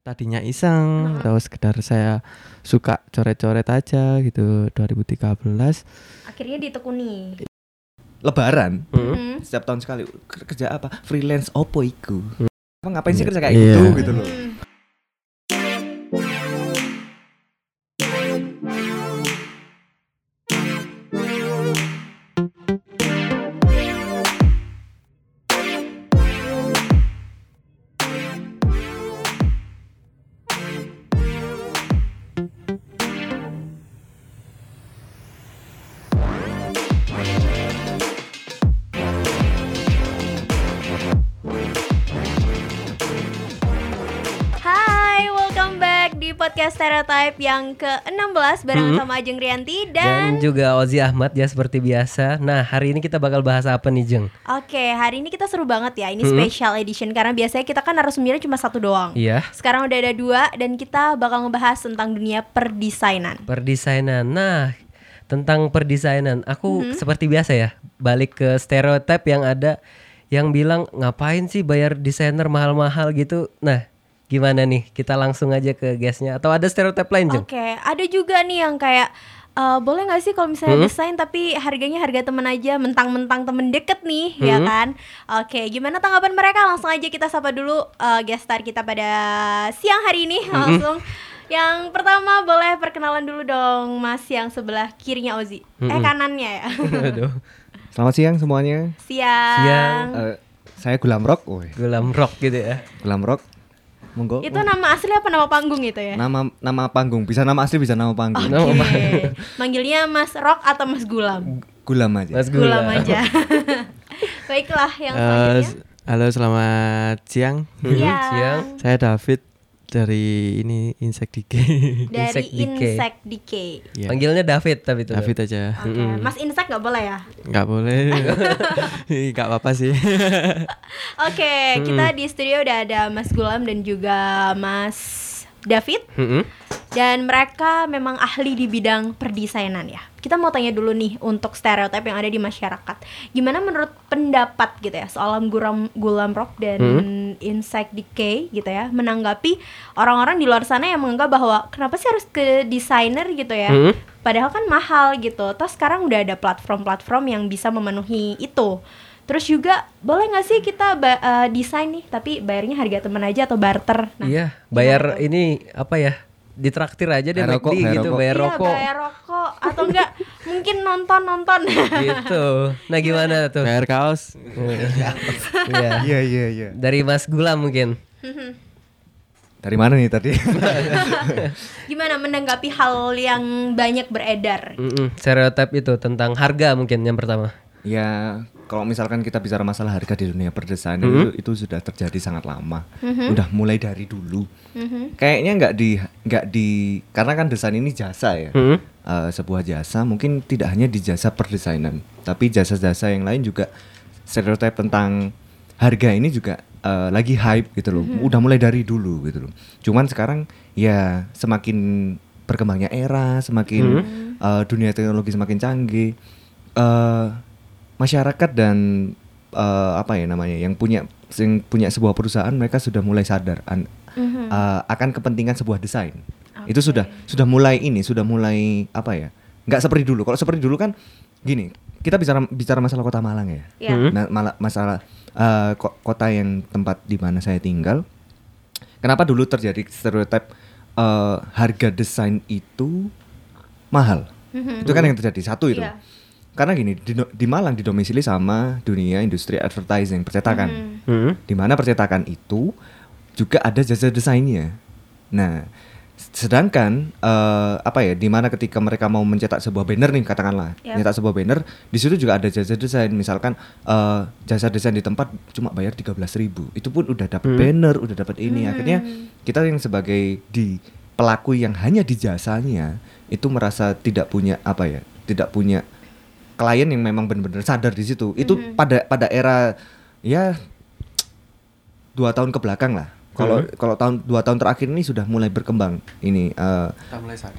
tadinya iseng terus sekedar saya suka coret-coret aja gitu 2013 Akhirnya ditekuni. Lebaran Hmm. Hmm. setiap tahun sekali Ker- kerja apa freelance opo iku apa ngapain sih kerja kayak Iya. gitu gitu loh Hmm. Yang ke-16 barengan Hmm. sama Ajeng Rianti Dan dan, juga Ozi Ahmad ya seperti biasa. Nah hari ini kita bakal bahas apa nih Jeng? Oke, hari ini kita seru banget ya. Ini Hmm. special edition karena biasanya kita kan narasumbernya cuma satu doang. Iya Sekarang udah ada dua dan kita bakal ngebahas tentang dunia perdesainan. perdesainan. Nah tentang perdesainan, aku Mhm. seperti biasa ya balik ke stereotip yang ada yang bilang ngapain sih bayar desainer mahal-mahal gitu. Nah gimana nih? Kita langsung aja ke guestnya atau ada stereotip lain Jeng? Oke, ada juga nih yang kayak eh, boleh nggak sih kalau misalnya Hmm? desain tapi harganya harga temen aja, mentang-mentang temen deket nih, ya Hmm? kan? Oke, gimana tanggapan mereka? Langsung aja kita sapa dulu eh, guest star kita pada siang hari ini Hmm? langsung. Yang pertama boleh perkenalan dulu dong, Mas yang sebelah kirinya Ozi, eh Hmm. kanannya ya. Aduh, selamat siang semuanya siang. Siang. Eh, saya Gulam Rock Woi, gulam rock gitu ya. Gulam Rock monggo Itu nama asli apa nama panggung itu ya? nama nama panggung bisa nama asli bisa nama panggung Oke. Nama Manggilnya Mas Rock atau Mas Gulam? Gulam aja Mas Gulam Gulam. aja. Baiklah, yang Eh, selanjutnya. halo selamat siang Siang. siang. saya David dari ini Insect Decay Dari Insect Decay. Insect Decay. ya, Panggilnya David tapi itu. David aja Oke, Mas Insect nggak boleh ya? nggak boleh nggak apa-apa sih Oke, kita di studio udah ada Mas Gulam dan juga Mas David Mm-mm. dan mereka memang ahli di bidang perdesainan ya. Kita mau tanya dulu nih untuk stereotip yang ada di masyarakat. Gimana menurut pendapat gitu ya soal Gulam Gulam Rock dan Insect Decay gitu ya menanggapi orang-orang di luar sana yang menganggap bahwa kenapa sih harus ke desainer gitu ya? Hmm. Padahal kan mahal gitu. Terus sekarang udah ada platform-platform yang bisa memenuhi itu. Terus juga boleh nggak sih kita ba- eh, desain nih tapi bayarnya harga temen aja atau barter? Nah, iya, bayar ini apa ya? Ditraktir aja deh rokok, McD bayar gitu, rokok. bayar iya, rokok bayar rokok atau enggak mungkin nonton nonton. gitu. Nah, gimana tuh? bayar kaos Iya. iya iya iya Dari Mas Gulam mungkin. dari mana nih tadi Gimana menanggapi hal yang banyak beredar? Mm-mm, Stereotip itu tentang harga mungkin yang pertama. ya kalau misalkan kita bicara masalah harga di dunia perdesainan Hmm. itu itu sudah terjadi sangat lama. Udah mulai dari dulu. Mhm. kayaknya nggak di nggak di karena kan desain ini jasa ya. Mm-mm. Eh, sebuah jasa mungkin tidak hanya di jasa perdesainan tapi jasa-jasa yang lain juga stereotip tentang harga ini juga eh, lagi hype gitu loh. Udah mulai dari dulu gitu loh. Cuman sekarang ya semakin berkembangnya era semakin eh, dunia teknologi semakin canggih eh, masyarakat dan eh, apa ya namanya yang punya yang punya sebuah perusahaan mereka sudah mulai sadar an- Mhm. eh, akan kepentingan sebuah desain itu sudah sudah mulai ini sudah mulai apa ya nggak seperti dulu kalau seperti dulu kan gini kita bicara bicara masalah kota Malang ya Ya. Hmm. Ma- mala- masalah ko- kota yang tempat di mana saya tinggal kenapa dulu terjadi stereotip eh, harga desain itu mahal Mhm. itu kan yang terjadi satu itu Iya. Karena gini di, di Malang didomisili sama dunia industri advertising percetakan Mhm. Mm-mm. di mana percetakan itu juga ada jasa desainnya. Nah, sedangkan eh, apa ya, di mana ketika mereka mau mencetak sebuah banner nih katakanlah, Ya. mencetak sebuah banner, di situ juga ada jasa desain. Misalkan eh, jasa desain di tempat cuma bayar 13.000 ribu, itu pun udah dapat banner, udah dapat ini. Akhirnya kita yang sebagai di pelaku yang hanya di jasanya itu merasa tidak punya apa ya, tidak punya klien yang memang benar-benar sadar di situ. Itu pada pada era ya dua tahun ke belakang lah. Kalau kalau tahun dua tahun terakhir ini sudah mulai berkembang ini eh,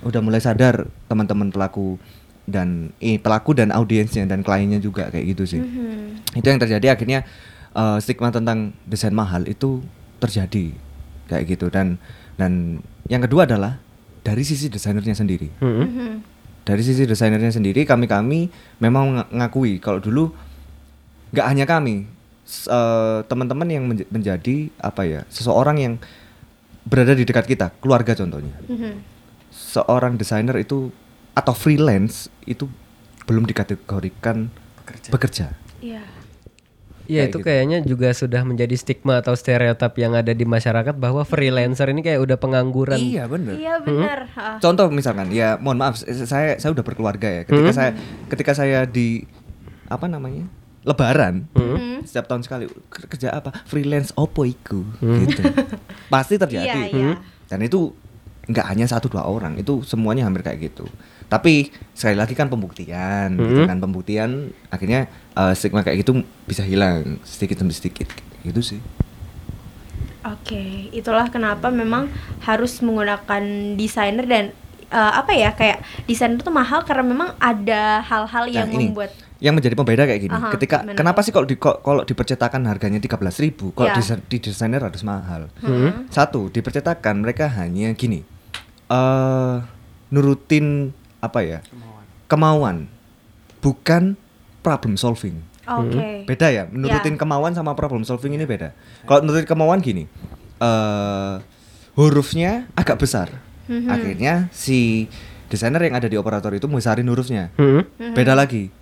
udah mulai sadar teman-teman pelaku dan eh, pelaku dan audiensnya dan kliennya juga kayak gitu sih. Mhm. Itu yang terjadi akhirnya eh, stigma tentang desain mahal itu terjadi kayak gitu dan Dan yang kedua adalah dari sisi desainernya sendiri. Mm-mm. Mhm. Dari sisi desainernya sendiri kami kami memang ng- ngakui kalau dulu nggak hanya kami eh, teman-teman yang menj- menjadi apa ya seseorang yang berada di dekat kita keluarga contohnya Mhm. seorang desainer itu atau freelance itu belum dikategorikan bekerja. Iya. Iya itu gitu. kayaknya juga sudah menjadi stigma atau stereotip yang ada di masyarakat bahwa freelancer ini kayak udah pengangguran. Iya bener. Iya benar. Ah. Contoh misalkan ya mohon maaf saya saya udah berkeluarga ya. Ketika Hmm. saya ketika saya di apa namanya? Lebaran Mhm. setiap tahun sekali "Ker- kerja apa? Freelance opo iku gitu. Pasti terjadi. Iya, iya. Dan itu nggak hanya satu dua orang, itu semuanya hampir kayak gitu. Tapi sekali lagi kan pembuktian, gitu Hmm. kan pembuktian akhirnya eh, stigma kayak gitu bisa hilang sedikit demi sedikit gitu sih. Oke, itulah kenapa memang harus menggunakan desainer dan eh, apa ya kayak desainer itu mahal karena memang ada hal-hal yang Nah, ini membuat yang menjadi pembeda kayak gini. Aha, Ketika gimana kenapa sih kalau di kalau di percetakan harganya 13.000, kalau Ya. di, di desainer harus mahal? Hmm. Satu, di percetakan mereka hanya gini. eh nurutin apa ya? Kemauan. Bukan problem solving. Oke. Beda ya, nurutin Ya. kemauan sama problem solving ini beda. Kalau nurutin kemauan gini, eh hurufnya agak besar. Mhm. Akhirnya si desainer yang ada di operator itu besarin hurufnya. Mm-mm. Mhm. Beda lagi.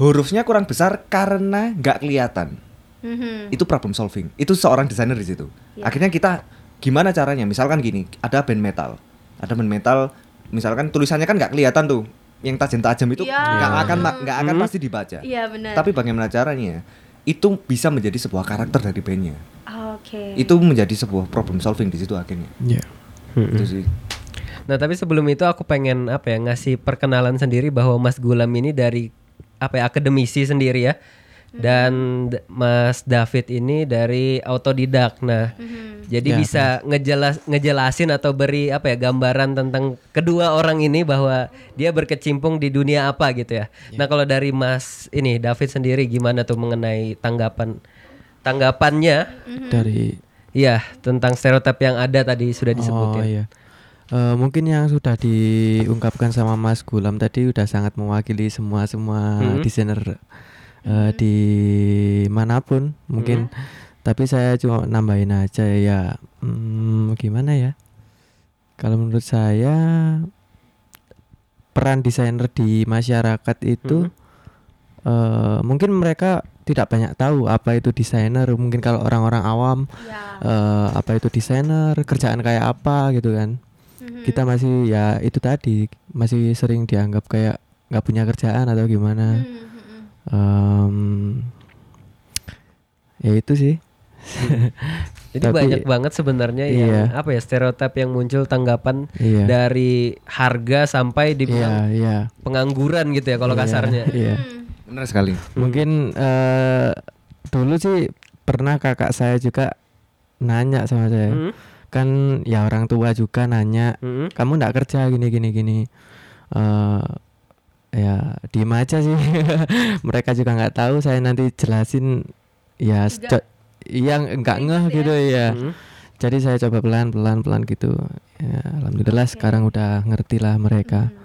Hurufnya kurang besar karena nggak kelihatan. Mhm. Itu problem solving. Itu seorang desainer di situ. Ya. Akhirnya kita gimana caranya? Misalkan gini, ada band metal. Ada band metal, misalkan tulisannya kan nggak kelihatan tuh. Yang tajam-tajam itu Ya. nggak akan ma- nggak akan Hmm. pasti dibaca. Iya benar. Tapi bagaimana caranya? Itu bisa menjadi sebuah karakter dari bandnya. Oke. Itu menjadi sebuah problem solving di situ akhirnya. Iya. Mm-mm. Itu sih. Nah tapi sebelum itu aku pengen apa ya ngasih perkenalan sendiri bahwa Mas Gulam ini dari apa ya akademisi sendiri ya dan D- Mas David ini dari autodidak. Nah Mhm. jadi Ya, bisa ngejelas ngejelasin atau beri apa ya gambaran tentang kedua orang ini bahwa dia berkecimpung di dunia apa gitu ya. Nah kalau dari Mas ini David sendiri gimana tuh mengenai tanggapan tanggapannya Dari Iya tentang stereotip yang ada tadi sudah disebutin. Oh iya. Eh, mungkin yang sudah diungkapkan sama Mas Gulam tadi udah sangat mewakili semua semua Hmm. desainer eh, di mana pun mungkin. Tapi saya cuma nambahin aja ya. hmm, gimana ya? Kalau menurut saya peran desainer di masyarakat itu eh, mungkin mereka tidak banyak tahu apa itu desainer. Mungkin kalau orang-orang awam Ya. eh, apa itu desainer kerjaan kayak apa gitu kan Mhm. kita masih ya itu tadi masih sering dianggap kayak nggak punya kerjaan atau gimana Mhm, Em, ya itu sih Jadi Tapi- banyak banget sebenarnya yang Iya. apa ya stereotip yang muncul tanggapan iya dari harga sampai iya dibilang iya pengangguran gitu ya kalau Iya, kasarnya. iya Mhm. Benar sekali. mungkin eh, dulu sih pernah kakak saya juga nanya sama saya Hmm, kan ya orang tua juga nanya hmm. kamu nggak kerja gini gini gini eh ya diem aja sih mereka juga nggak tahu saya nanti jelasin ya yang nggak ribet ngeh ya. gitu ya Hmm. jadi saya coba pelan pelan pelan gitu ya alhamdulillah Oke. sekarang udah ngerti lah mereka Mhm.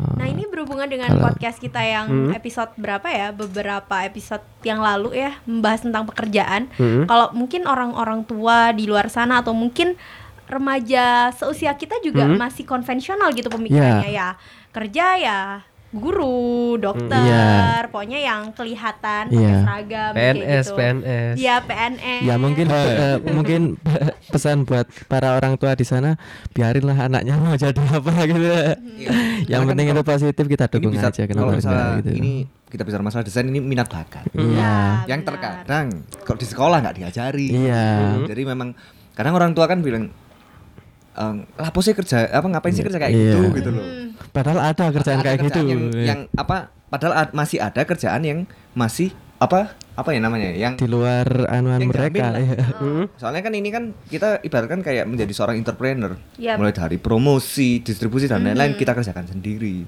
Eh, Nah ini berhubungan dengan kalau- podcast kita yang Hmm. episode berapa ya beberapa episode yang lalu ya membahas tentang pekerjaan. Hmm. Kalau mungkin orang-orang tua di luar sana atau mungkin remaja seusia kita juga Hmm. masih konvensional gitu pemikirannya ya kerja ya guru, dokter, Iya. pokoknya yang kelihatan pakai Iya. seragam kayak PNS, gitu. PNS. Iya PNS. ya mungkin eh, mungkin pesan buat para orang tua di sana biarinlah anaknya mau jadi apa gitu yang Karena kan penting itu kalau- positif kita Ini dukung bisa aja kalau kenapa misalnya enggak gitu ini kita bicara masalah desain ini minat bakat. iya Ya, yang benar. terkadang kalau di sekolah nggak diajari. iya Hmm. Jadi memang kadang orang tua kan bilang ehm, lah sih kerja apa ngapain sih kerja kayak Iya. gitu gitu loh. Hmm. padahal ada kerjaan Ada kayak gitu kerjaan Yang, yang apa padahal ad- masih ada kerjaan yang masih apa apa ya namanya yang di luar anuan Yang mereka ya. Hmm. soalnya kan ini kan kita ibaratkan kayak menjadi seorang entrepreneur Yap. mulai dari promosi distribusi dan lain-lain kita kerjakan sendiri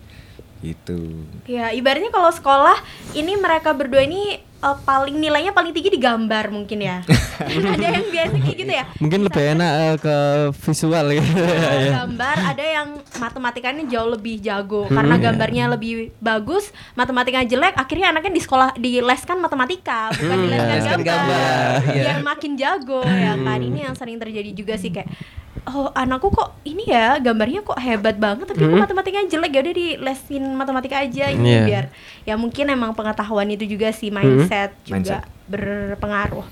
gitu Ya, ibaratnya kalau sekolah ini mereka berdua ini eh, paling nilainya paling tinggi di gambar mungkin ya. ada yang biasa kayak gitu ya. Mungkin lebih enak eh, ke visual gitu. Nah, gambar ada yang matematikanya jauh lebih jago karena gambarnya lebih bagus, matematikanya jelek, akhirnya anaknya di sekolah dileskan matematika, bukan dileskan Dileskan gambar. gambar, iya. Biar makin jago ya kan. Ini yang sering terjadi juga sih kayak Oh anakku kok ini ya gambarnya kok hebat banget tapi kok matematikanya jelek ya udah di lesin matematika aja ini Iya. biar ya mungkin emang pengetahuan itu juga sih mindset juga Mindset. berpengaruh.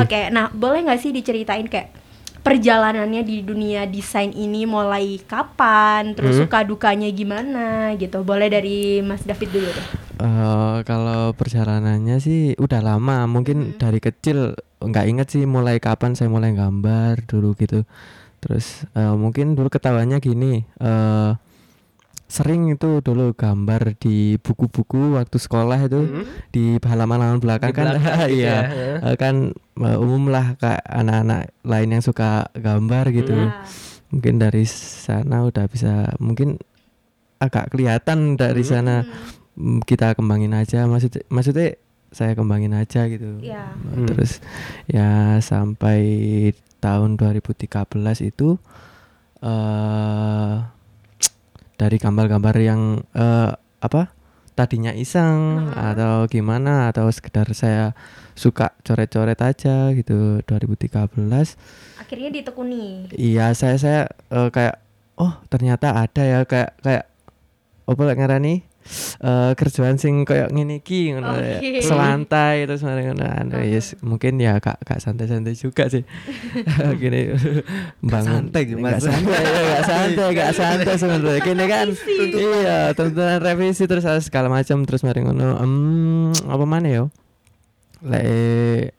Oke, nah boleh nggak sih diceritain kayak perjalanannya di dunia desain ini mulai kapan, terus suka dukanya gimana gitu. Boleh dari Mas David dulu deh. Eh, kalau perjalanannya sih udah lama, mungkin dari kecil nggak inget sih mulai kapan saya mulai gambar dulu gitu. Terus eh, mungkin dulu ketawanya gini, eh sering itu dulu gambar di buku-buku waktu sekolah itu di halaman-halaman belakang Di kan, belakang gitu iya, ya, eh, kan eh, umum lah kayak anak-anak lain yang suka gambar gitu. Ah, Mungkin dari sana udah bisa, mungkin agak kelihatan dari sana. Mm, kita kembangin aja maksud maksudnya saya kembangin aja gitu. Iya. terus ya sampai tahun 2013 itu eh dari gambar-gambar yang eh apa tadinya iseng atau gimana atau sekedar saya suka coret-coret aja gitu 2013 Akhirnya ditekuni. Iya, saya saya eh, kayak oh ternyata ada ya kayak kayak apa ngarani eh kerjaan sing kayak ngene iki ngono ya. Oke. selantai terus mari ngono. Anu yes, mungkin ya kak kak santai-santai juga sih. Gini bangun. santai gitu, Nggak Mas. santai ya, santai nggak santai sebenarnya. Gini kan iya tuntutan revisi terus ada segala macam terus mari ngono. Hmm, apa mana yo? Lek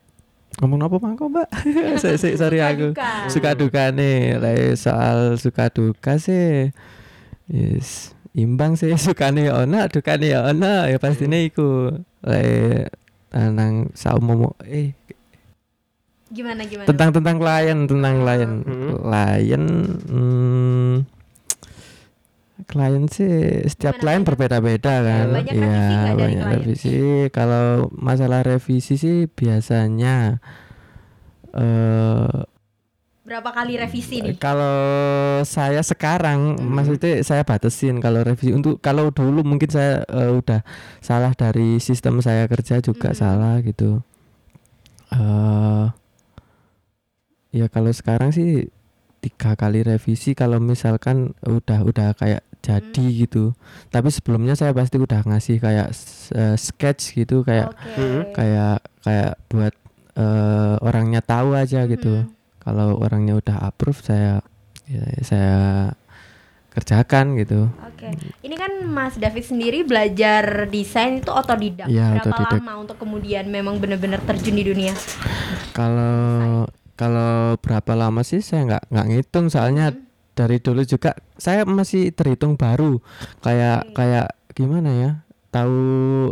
ngomong apa mangko mbak? Saya- saya- sorry aku. Suka duka. Nih lek soal suka duka sih yes imbang sih suka nih ono duka nih ono ya pastinya iku lek nang saumomo eh. Gimana gimana? tentang tentang klien tentang klien. Hmm. klien hmm, klien sih setiap Gimana, klien berbeda-beda kan. Banyak Iya, revisi banyak klien? revisi. Kalau masalah revisi sih biasanya eh Berapa kali revisi nih? kalau saya sekarang maksudnya saya batasin kalau revisi untuk kalau dulu mungkin saya eh, udah salah dari sistem saya kerja juga Mhm. salah gitu. eh ya kalau sekarang sih tiga kali revisi kalau misalkan udah udah kayak jadi gitu. Tapi sebelumnya saya pasti udah ngasih kayak s- eh, sketch gitu kayak Oke. kayak kayak buat eh, orangnya tahu aja gitu Mm. Kalau orangnya udah approve saya ya, saya kerjakan gitu Oke, ini kan Mas David sendiri belajar desain itu otodidak. Iya, Berapa otodidak. lama untuk kemudian memang benar-benar terjun di dunia? kalau kalau berapa lama sih saya nggak nggak ngitung soalnya Hmm. dari dulu juga saya masih terhitung baru kayak Oke. kayak gimana ya tahu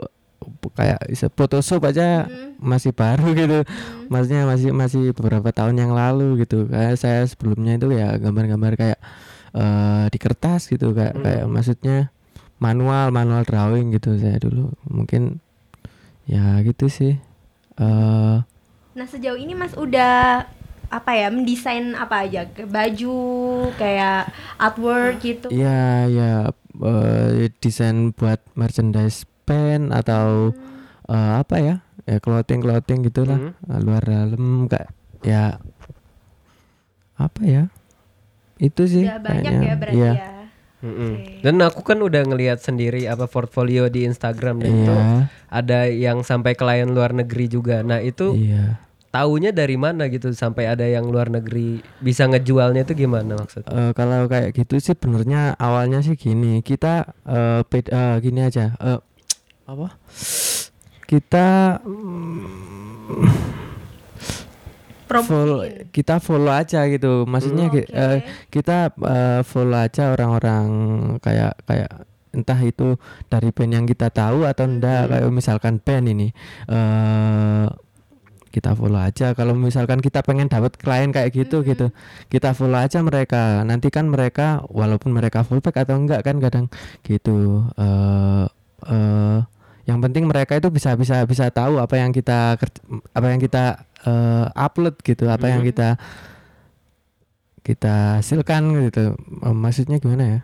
kayak Photoshop aja Hmm. masih baru gitu Hmm. maksudnya masih masih beberapa tahun yang lalu gitu kayak saya sebelumnya itu ya gambar-gambar kayak eh di kertas gitu kayak Hmm. kayak maksudnya manual manual drawing gitu saya dulu mungkin ya gitu sih eh Nah sejauh ini Mas udah apa ya mendesain apa aja Ke baju kayak artwork gitu? ya ya eh, desain buat merchandise pen atau eh, apa ya ya clothing clothing gitulah Mhm. Eh, luar dalam kayak ya apa ya itu sih Udah banyak kayaknya. ya berarti Iya. ya. Mm-mm. Oke. Dan aku kan udah ngelihat sendiri apa portfolio di Instagram dan itu ada yang sampai klien luar negeri juga. Nah itu iya. taunya dari mana gitu sampai ada yang luar negeri bisa ngejualnya itu gimana maksudnya? Eh, kalau kayak gitu sih benernya awalnya sih gini kita eh bed- eh, gini aja eh, apa? Kita mm, follow kita follow aja gitu. Maksudnya Hmm, ki- oke. eh, kita eh, follow aja orang-orang kayak kayak entah itu dari band yang kita tahu atau enggak. Kayak misalkan band ini eh kita follow aja. Kalau misalkan kita pengen dapat klien kayak gitu Mhm. gitu kita follow aja mereka. Nanti kan mereka walaupun mereka fullback atau enggak kan kadang gitu eh eh yang penting mereka itu bisa bisa bisa tahu apa yang kita apa yang kita eh, upload gitu apa yang kita kita hasilkan gitu. Maksudnya gimana ya?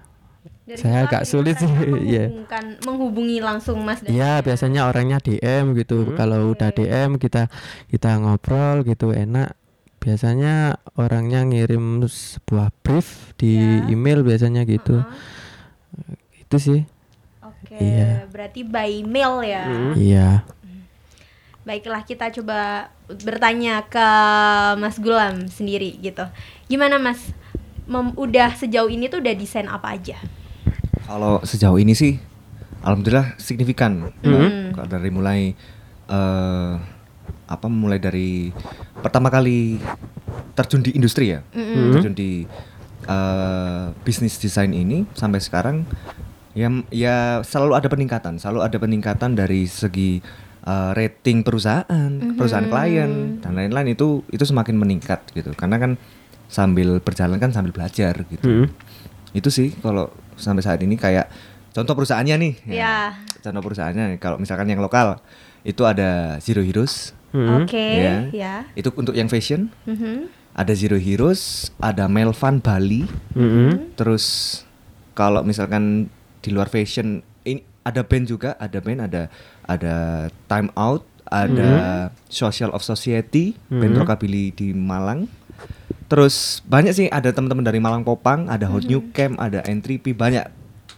Dari Saya agak sulit sih, iya. menghubungkan menghubungi langsung Mas dan Iya saya? biasanya orangnya DM gitu. Kalau udah DM kita kita ngobrol gitu enak. Biasanya orangnya ngirim sebuah brief di Ya. email biasanya gitu. Heeh. itu sih Oke, Iya. berarti by mail ya. iya Baiklah kita coba bertanya ke Mas Gulam sendiri gitu. Gimana Mas? Mem- udah sejauh ini tuh udah desain apa aja? Kalau sejauh ini sih, alhamdulillah signifikan. Mbak. Kalau dari mulai eh apa mulai dari pertama kali terjun di industri ya, terjun di eh, bisnis desain ini sampai sekarang ya ya selalu ada peningkatan, selalu ada peningkatan dari segi eh, rating perusahaan, perusahaan klien dan lain-lain itu itu semakin meningkat gitu. Karena kan sambil berjalan kan sambil belajar gitu. Itu sih kalau sampai saat ini kayak contoh perusahaannya nih. Ya. Contoh perusahaannya kalau misalkan yang lokal itu ada Zero Heroes. Oke, Ya. ya. Itu untuk yang fashion. Mhm. Ada Zero Heroes, ada Melvan Bali. Terus kalau misalkan di luar fashion ini ada band juga, ada band ada ada Time Out, ada Social of Society, band rockabilly di Malang. Terus banyak sih ada teman-teman dari Malang Popang, ada Hot New Camp, ada N3P banyak.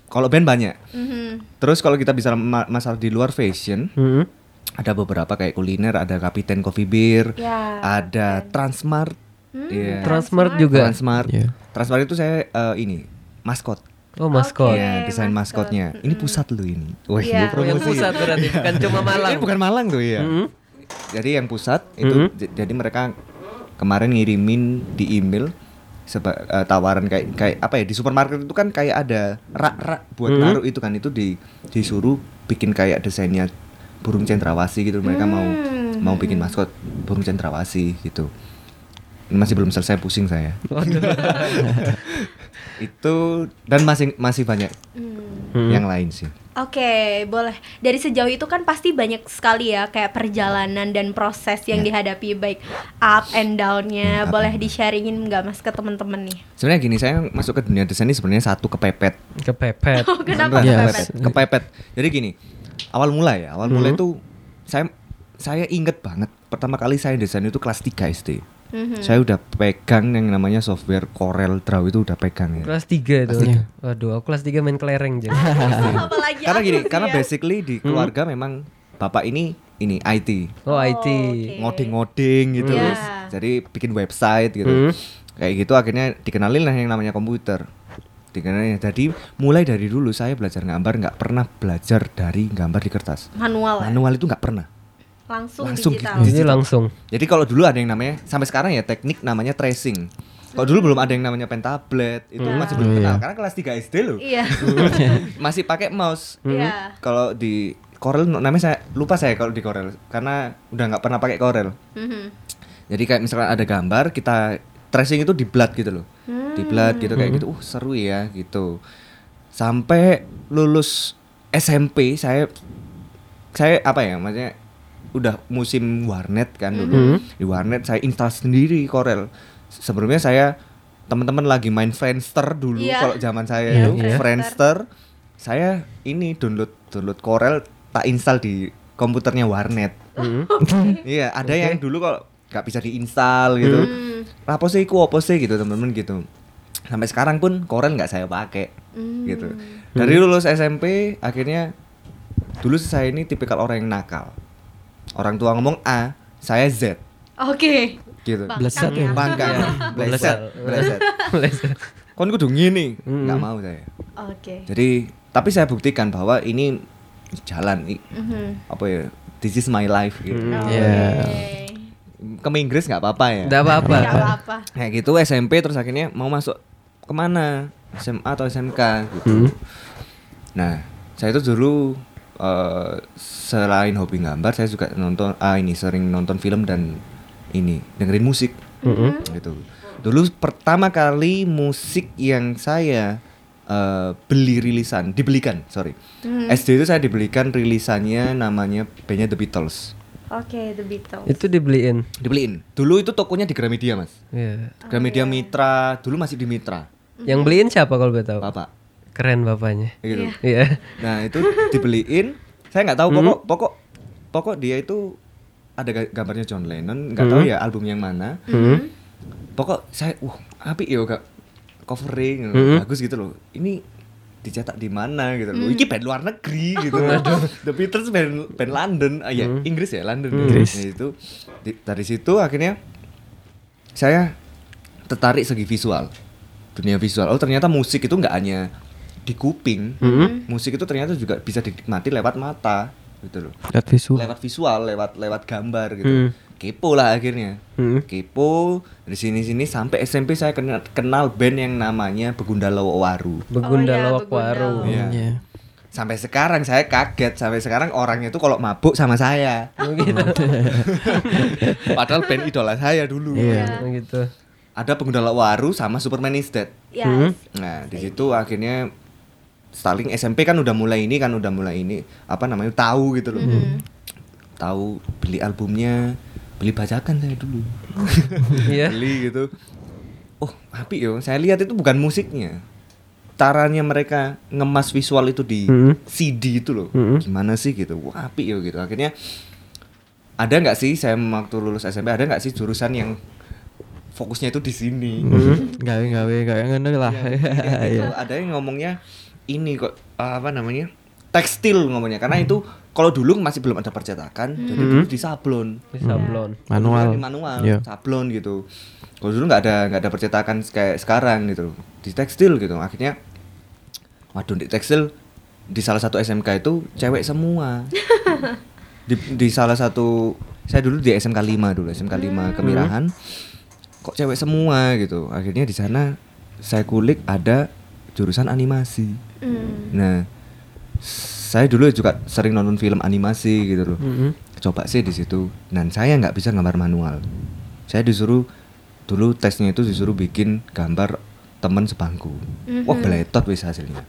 Kalau band banyak. Mhm. Terus kalau kita bisa ma- masalah di luar fashion, Mm-mm. ada beberapa kayak kuliner, ada Kapiten Coffee Beer, Ya, ada Transmart, Iya. Transmart juga. Transmart. Iya. Transmart itu saya eh, ini maskot. Oh maskot. Oke, Iya, desain maskot. maskotnya. Ini pusat loh ini. Wah, Iya. ini Oh, yang promosi. pusat berarti bukan cuma Malang. Ini bukan Malang tuh ya. Mm-mm. Jadi yang pusat itu j- jadi mereka kemarin ngirimin di email seba- eh, tawaran kayak kayak apa ya di supermarket itu kan kayak ada rak-rak buat Mhm. naruh itu kan itu di disuruh bikin kayak desainnya burung cendrawasih gitu mereka mau Hmm. mau bikin maskot burung cendrawasih gitu masih belum selesai pusing saya itu dan masih masih banyak Hmm. yang lain sih Oke, boleh. Dari sejauh itu kan pasti banyak sekali ya kayak perjalanan dan proses yang Ya. dihadapi baik up and down-nya. Hmm, boleh di-sharingin nggak Mas ke teman-teman nih? sebenarnya gini saya masuk ke dunia desain ini sebenarnya satu kepepet Kepepet. Oh, kenapa Beneran, kepepet? kepepet. Jadi gini, awal mulai ya, awal mulai Mhm. itu saya saya inget banget pertama kali saya desain itu kelas 3 SD. Mhm. Saya udah pegang yang namanya software Corel Draw itu udah pegang ya. Kelas 3 itu. Kelas tiga. Waduh, aku kelas 3 main kelereng jadi. Karena gini, sih karena ya. basically di keluarga memang bapak ini ini IT, Oh, IT. oke. ngoding-ngoding gitu. Iya. Jadi bikin website gitu. Hmm. Kayak gitu akhirnya dikenalin lah yang namanya komputer. Dikenalin. Jadi mulai dari dulu saya belajar gambar nggak pernah belajar dari gambar di kertas. manual, ya? Manual itu nggak pernah. Langsung, Langsung digital. gitu. Jadi langsung. Jadi kalau dulu ada yang namanya sampai sekarang ya teknik namanya tracing. Kalau dulu belum ada yang namanya pen tablet, itu Hmm. masih belum Oh, kenal iya. karena kelas 3 SD loh. Iya. masih pakai mouse. Iya. Kalau di Corel namanya saya lupa saya kalau di Corel karena udah nggak pernah pakai Corel. Mhm. Jadi kayak misalkan ada gambar kita tracing itu di blad gitu loh. Di blad gitu kayak gitu. Uh, seru ya gitu. Sampai lulus SMP saya saya apa ya maksudnya udah musim warnet kan dulu. Di warnet saya install sendiri Corel. Sebelumnya saya teman-teman lagi main Friendster dulu Iya. kalau zaman saya Iya, itu Friendster. Friendster. Saya ini download download Corel tak install di komputernya warnet. Iya, ada yang dulu kalau nggak bisa diinstal gitu. Hmm. Apa sih iku apa sih gitu teman-teman gitu. Sampai sekarang pun Corel nggak saya pakai Hmm. gitu. Dari lulus SMP akhirnya dulu saya ini tipikal orang yang nakal. Orang tua ngomong A, saya Z Oke. gitu. Bangkang Bleset ya. Bangkang, bleset, bleset. Kon kudu ngini, nggak mau saya. Oke. Jadi tapi saya buktikan bahwa ini jalan i- Mhm. apa ya this is my life gitu. Oke. Iya. Ke Inggris nggak apa-apa ya. Enggak apa-apa. Nggak apa-apa. Kayak gitu SMP terus akhirnya mau masuk ke mana SMA atau SMK gitu. Nah saya itu dulu eh, selain hobi gambar saya juga nonton ah ini sering nonton film dan ini dengerin musik gitu. Dulu pertama kali musik yang saya eh, beli rilisan, dibelikan, sorry. SD itu saya dibelikan rilisannya namanya bandnya The Beatles. Oke, The Beatles. Itu dibeliin. Dibeliin. Dulu itu tokonya di Gramedia, Mas. Iya. Gramedia Mitra, dulu masih di Mitra. Yang beliin siapa kalau boleh tahu? Bapak. Keren bapaknya. Gitu. Iya. Nah, itu dibeliin. Saya nggak tahu pokok pokok pokok dia itu ada ga- gambarnya John Lennon, nggak tahu ya album yang mana. Hmm. Pokok saya uh apik ya gak covering bagus gitu loh. Ini dicetak di mana gitu loh. Ini band luar negeri gitu. The Beatles band band London. Ah ya, Inggris ya, London. Inggris. itu di- dari situ akhirnya saya tertarik segi visual. Dunia visual. Oh, ternyata musik itu nggak hanya di kuping. Musik itu ternyata juga bisa dinikmati lewat mata gitu loh. Lihat visual. Lewat visual, lewat lewat gambar gitu. Hmm. Kepo lah akhirnya. Hmm. Kepo dari sini-sini sampai SMP saya kenal, kenal band yang namanya Begundala Waru. Begunda Oh, lawak Begunda. waru. Iya. Iya. Sampai sekarang saya kaget, sampai sekarang orangnya itu kalau mabuk sama saya. Oh, gitu. Padahal band idola saya dulu. Iya. Oh, gitu. Ada Begundala Waru sama Superman is Dead. Ya. Nah, di situ akhirnya Starling SMP kan udah mulai ini kan udah mulai ini apa namanya tahu gitu loh. Tahu beli albumnya, beli bajakan saya dulu. Iya. beli gitu. Oh, api yo. Saya lihat itu bukan musiknya. Caranya mereka ngemas visual itu di Hmm. CD itu loh. Hmm. Gimana sih gitu. Wah, api yo gitu. Akhirnya ada nggak sih saya waktu lulus SMP ada nggak sih jurusan yang fokusnya itu di sini? Hmm. Gawe gawe gawe ngono lah. Iya, itu Iya. ada yang ngomongnya ini kok apa namanya tekstil ngomongnya. Karena itu kalau dulu masih belum ada percetakan jadi dulu di sablon. Di sablon. Manual. Dulu di manual Iya. sablon gitu. Kalau dulu nggak ada nggak ada percetakan kayak sekarang gitu. Di tekstil gitu. Akhirnya waduh di tekstil di salah satu SMK itu cewek semua. Di, di salah satu saya dulu di SMK 5 dulu SMK 5 Kemirahan. Kok cewek semua gitu. Akhirnya di sana saya kulik ada jurusan animasi Hmm. nah saya dulu juga sering nonton film animasi gitu loh Mm-mm. coba sih di situ dan saya nggak bisa gambar manual saya disuruh dulu tesnya itu disuruh bikin gambar temen sebangku wah beletot wis hasilnya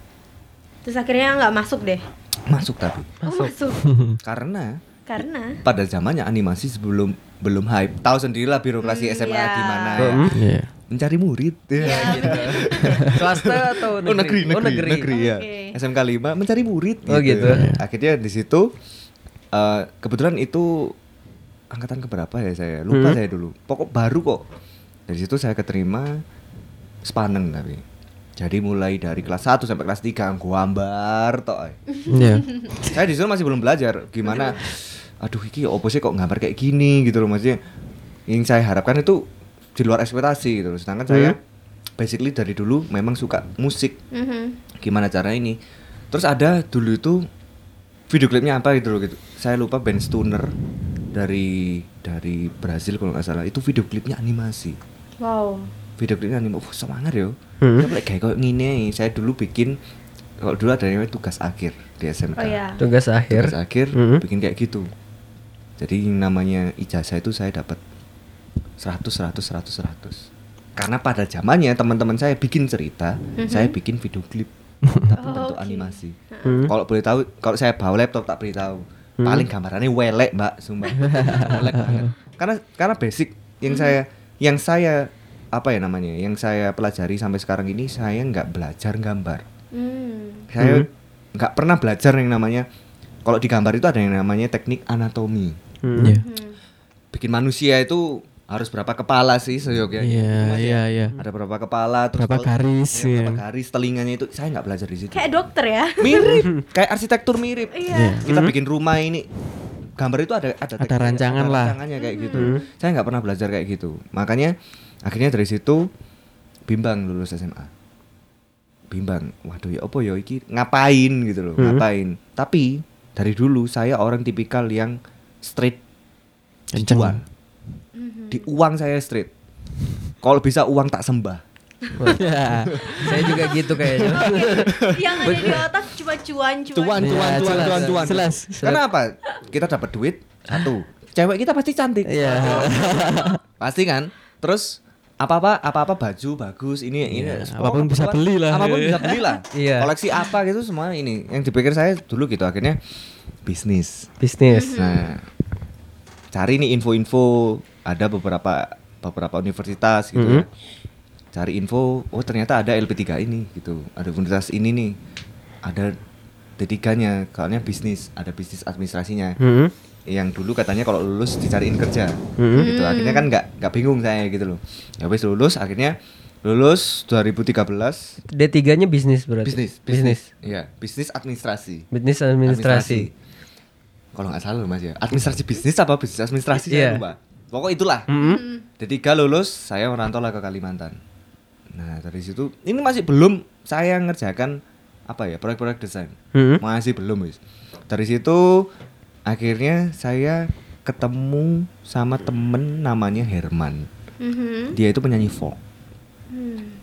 Terus akhirnya nggak masuk deh. masuk tapi Oh, masuk. karena Karena pada zamannya animasi sebelum belum hype tahu sendirilah birokrasi Hmm, SMA iya. gimana ya Iya. mencari murid ya. Swasta atau Oh negeri, negeri, Oh, negeri. negeri, ya. Oke. SMK 5 mencari murid Oh, gitu. Akhirnya di situ eh, kebetulan itu angkatan keberapa ya saya lupa Hmm. saya dulu. Pokok baru kok. Dari situ saya keterima sepaneng tapi. Jadi mulai dari kelas 1 sampai kelas 3 gambar tok. ae. Iya. saya di situ masih belum belajar gimana aduh iki opo sih kok gambar kayak gini gitu loh maksudnya. Yang saya harapkan itu di luar ekspektasi gitu loh. Sedangkan saya basically dari dulu memang suka musik Mhm. gimana cara ini terus ada dulu itu video klipnya apa gitu loh gitu saya lupa band stoner dari dari Brazil kalau nggak salah itu video klipnya animasi Wow. video klipnya animasi oh, semangat yo Hmm. Saya kayak kayak gini saya dulu bikin kalau dulu ada yang namanya tugas akhir di SMK Oh ya. Tugas akhir. tugas akhir Mhm. bikin kayak gitu jadi yang namanya ijazah itu saya dapat 100 100 100 100 karena pada zamannya teman-teman saya bikin cerita saya bikin video klip. Tapi bentuk oke. animasi. Hmm. kalau boleh tahu kalau saya bawa laptop tak beritahu. Paling gambarannya welek mbak sumpah. Welek banget. Karena karena basic. Yang saya yang saya apa ya namanya yang saya pelajari sampai sekarang ini saya nggak belajar gambar. Hmm. saya nggak pernah belajar yang namanya kalau di gambar itu ada yang namanya teknik anatomi Hmm. Iya. Hmm. bikin manusia itu harus berapa kepala sih seyogyanya Iya, iya, ya? iya. ada berapa kepala terus Berapa garis, ya, berapa iya. garis telinganya itu saya nggak belajar di situ Kayak dokter ya. mirip kayak arsitektur mirip Iya. kita bikin rumah ini gambar itu ada ada, tekniknya, rancangan lah. rancangannya kayak gitu saya nggak pernah belajar kayak gitu makanya akhirnya dari situ bimbang lulus SMA bimbang waduh ya apa ya iki ngapain gitu loh ngapain tapi dari dulu saya orang tipikal yang straight di Kenceng. cuan di uang saya straight kalau bisa uang tak sembah Iya. Saya juga gitu kayaknya. Yang ada di otak cuma cuan, cuan. cuan Iya, cuan cuan jelas, cuan cuan jelas. karena apa kita dapat duit satu cewek kita pasti cantik Iya. pasti kan terus apa-apa apa-apa baju bagus ini ini Iya, apa pun bisa kebutuhan- beli lah. apa pun bisa beli lah Iya. koleksi apa gitu semua ini yang dipikir saya dulu gitu akhirnya bisnis Bisnis. nah cari nih info-info ada beberapa beberapa universitas gitu Mhm. ya. cari info oh ternyata ada LP3 ini gitu ada universitas ini nih ada D3-nya soalnya bisnis ada bisnis administrasinya Mm-mm. Yang dulu katanya kalau lulus dicariin kerja. Mhm. gitu. Akhirnya kan nggak nggak bingung saya gitu loh. Ya wes lulus akhirnya lulus 2013 D3-nya bisnis berarti. bisnis Bisnis. iya bisnis administrasi. Bisnis administrasi. kalau nggak salah loh mas ya. Administrasi bisnis apa bisnis administrasi? Iya. saya lupa. Pokok itulah. Mm-mm. Ketiga lulus saya merantau lah ke Kalimantan. Nah dari situ ini masih belum saya ngerjakan apa ya proyek-proyek desain. Mm-mm. masih belum wis dari situ akhirnya saya ketemu sama temen namanya Herman Mhm. dia itu penyanyi folk Hmm.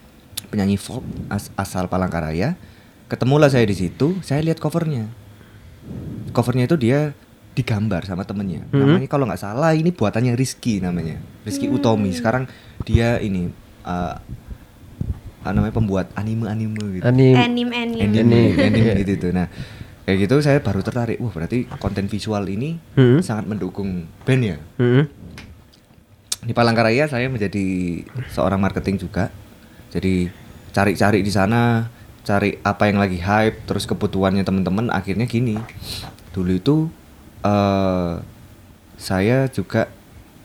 penyanyi folk as- asal Palangkaraya ketemulah saya di situ saya lihat covernya covernya itu dia digambar sama temennya Mhm. namanya kalau nggak salah ini buatannya Rizky namanya Rizky Utomi sekarang dia ini uh, apa namanya pembuat anime anime gitu Anim. Anim anim. anime Anime. anime gitu nah kayak gitu saya baru tertarik wah berarti konten visual ini Mm-mm. sangat mendukung band ya Mm-mm. di Palangkaraya saya menjadi seorang marketing juga. Jadi cari-cari di sana, cari apa yang lagi hype, terus kebutuhannya teman-teman. Akhirnya gini, dulu itu eh saya juga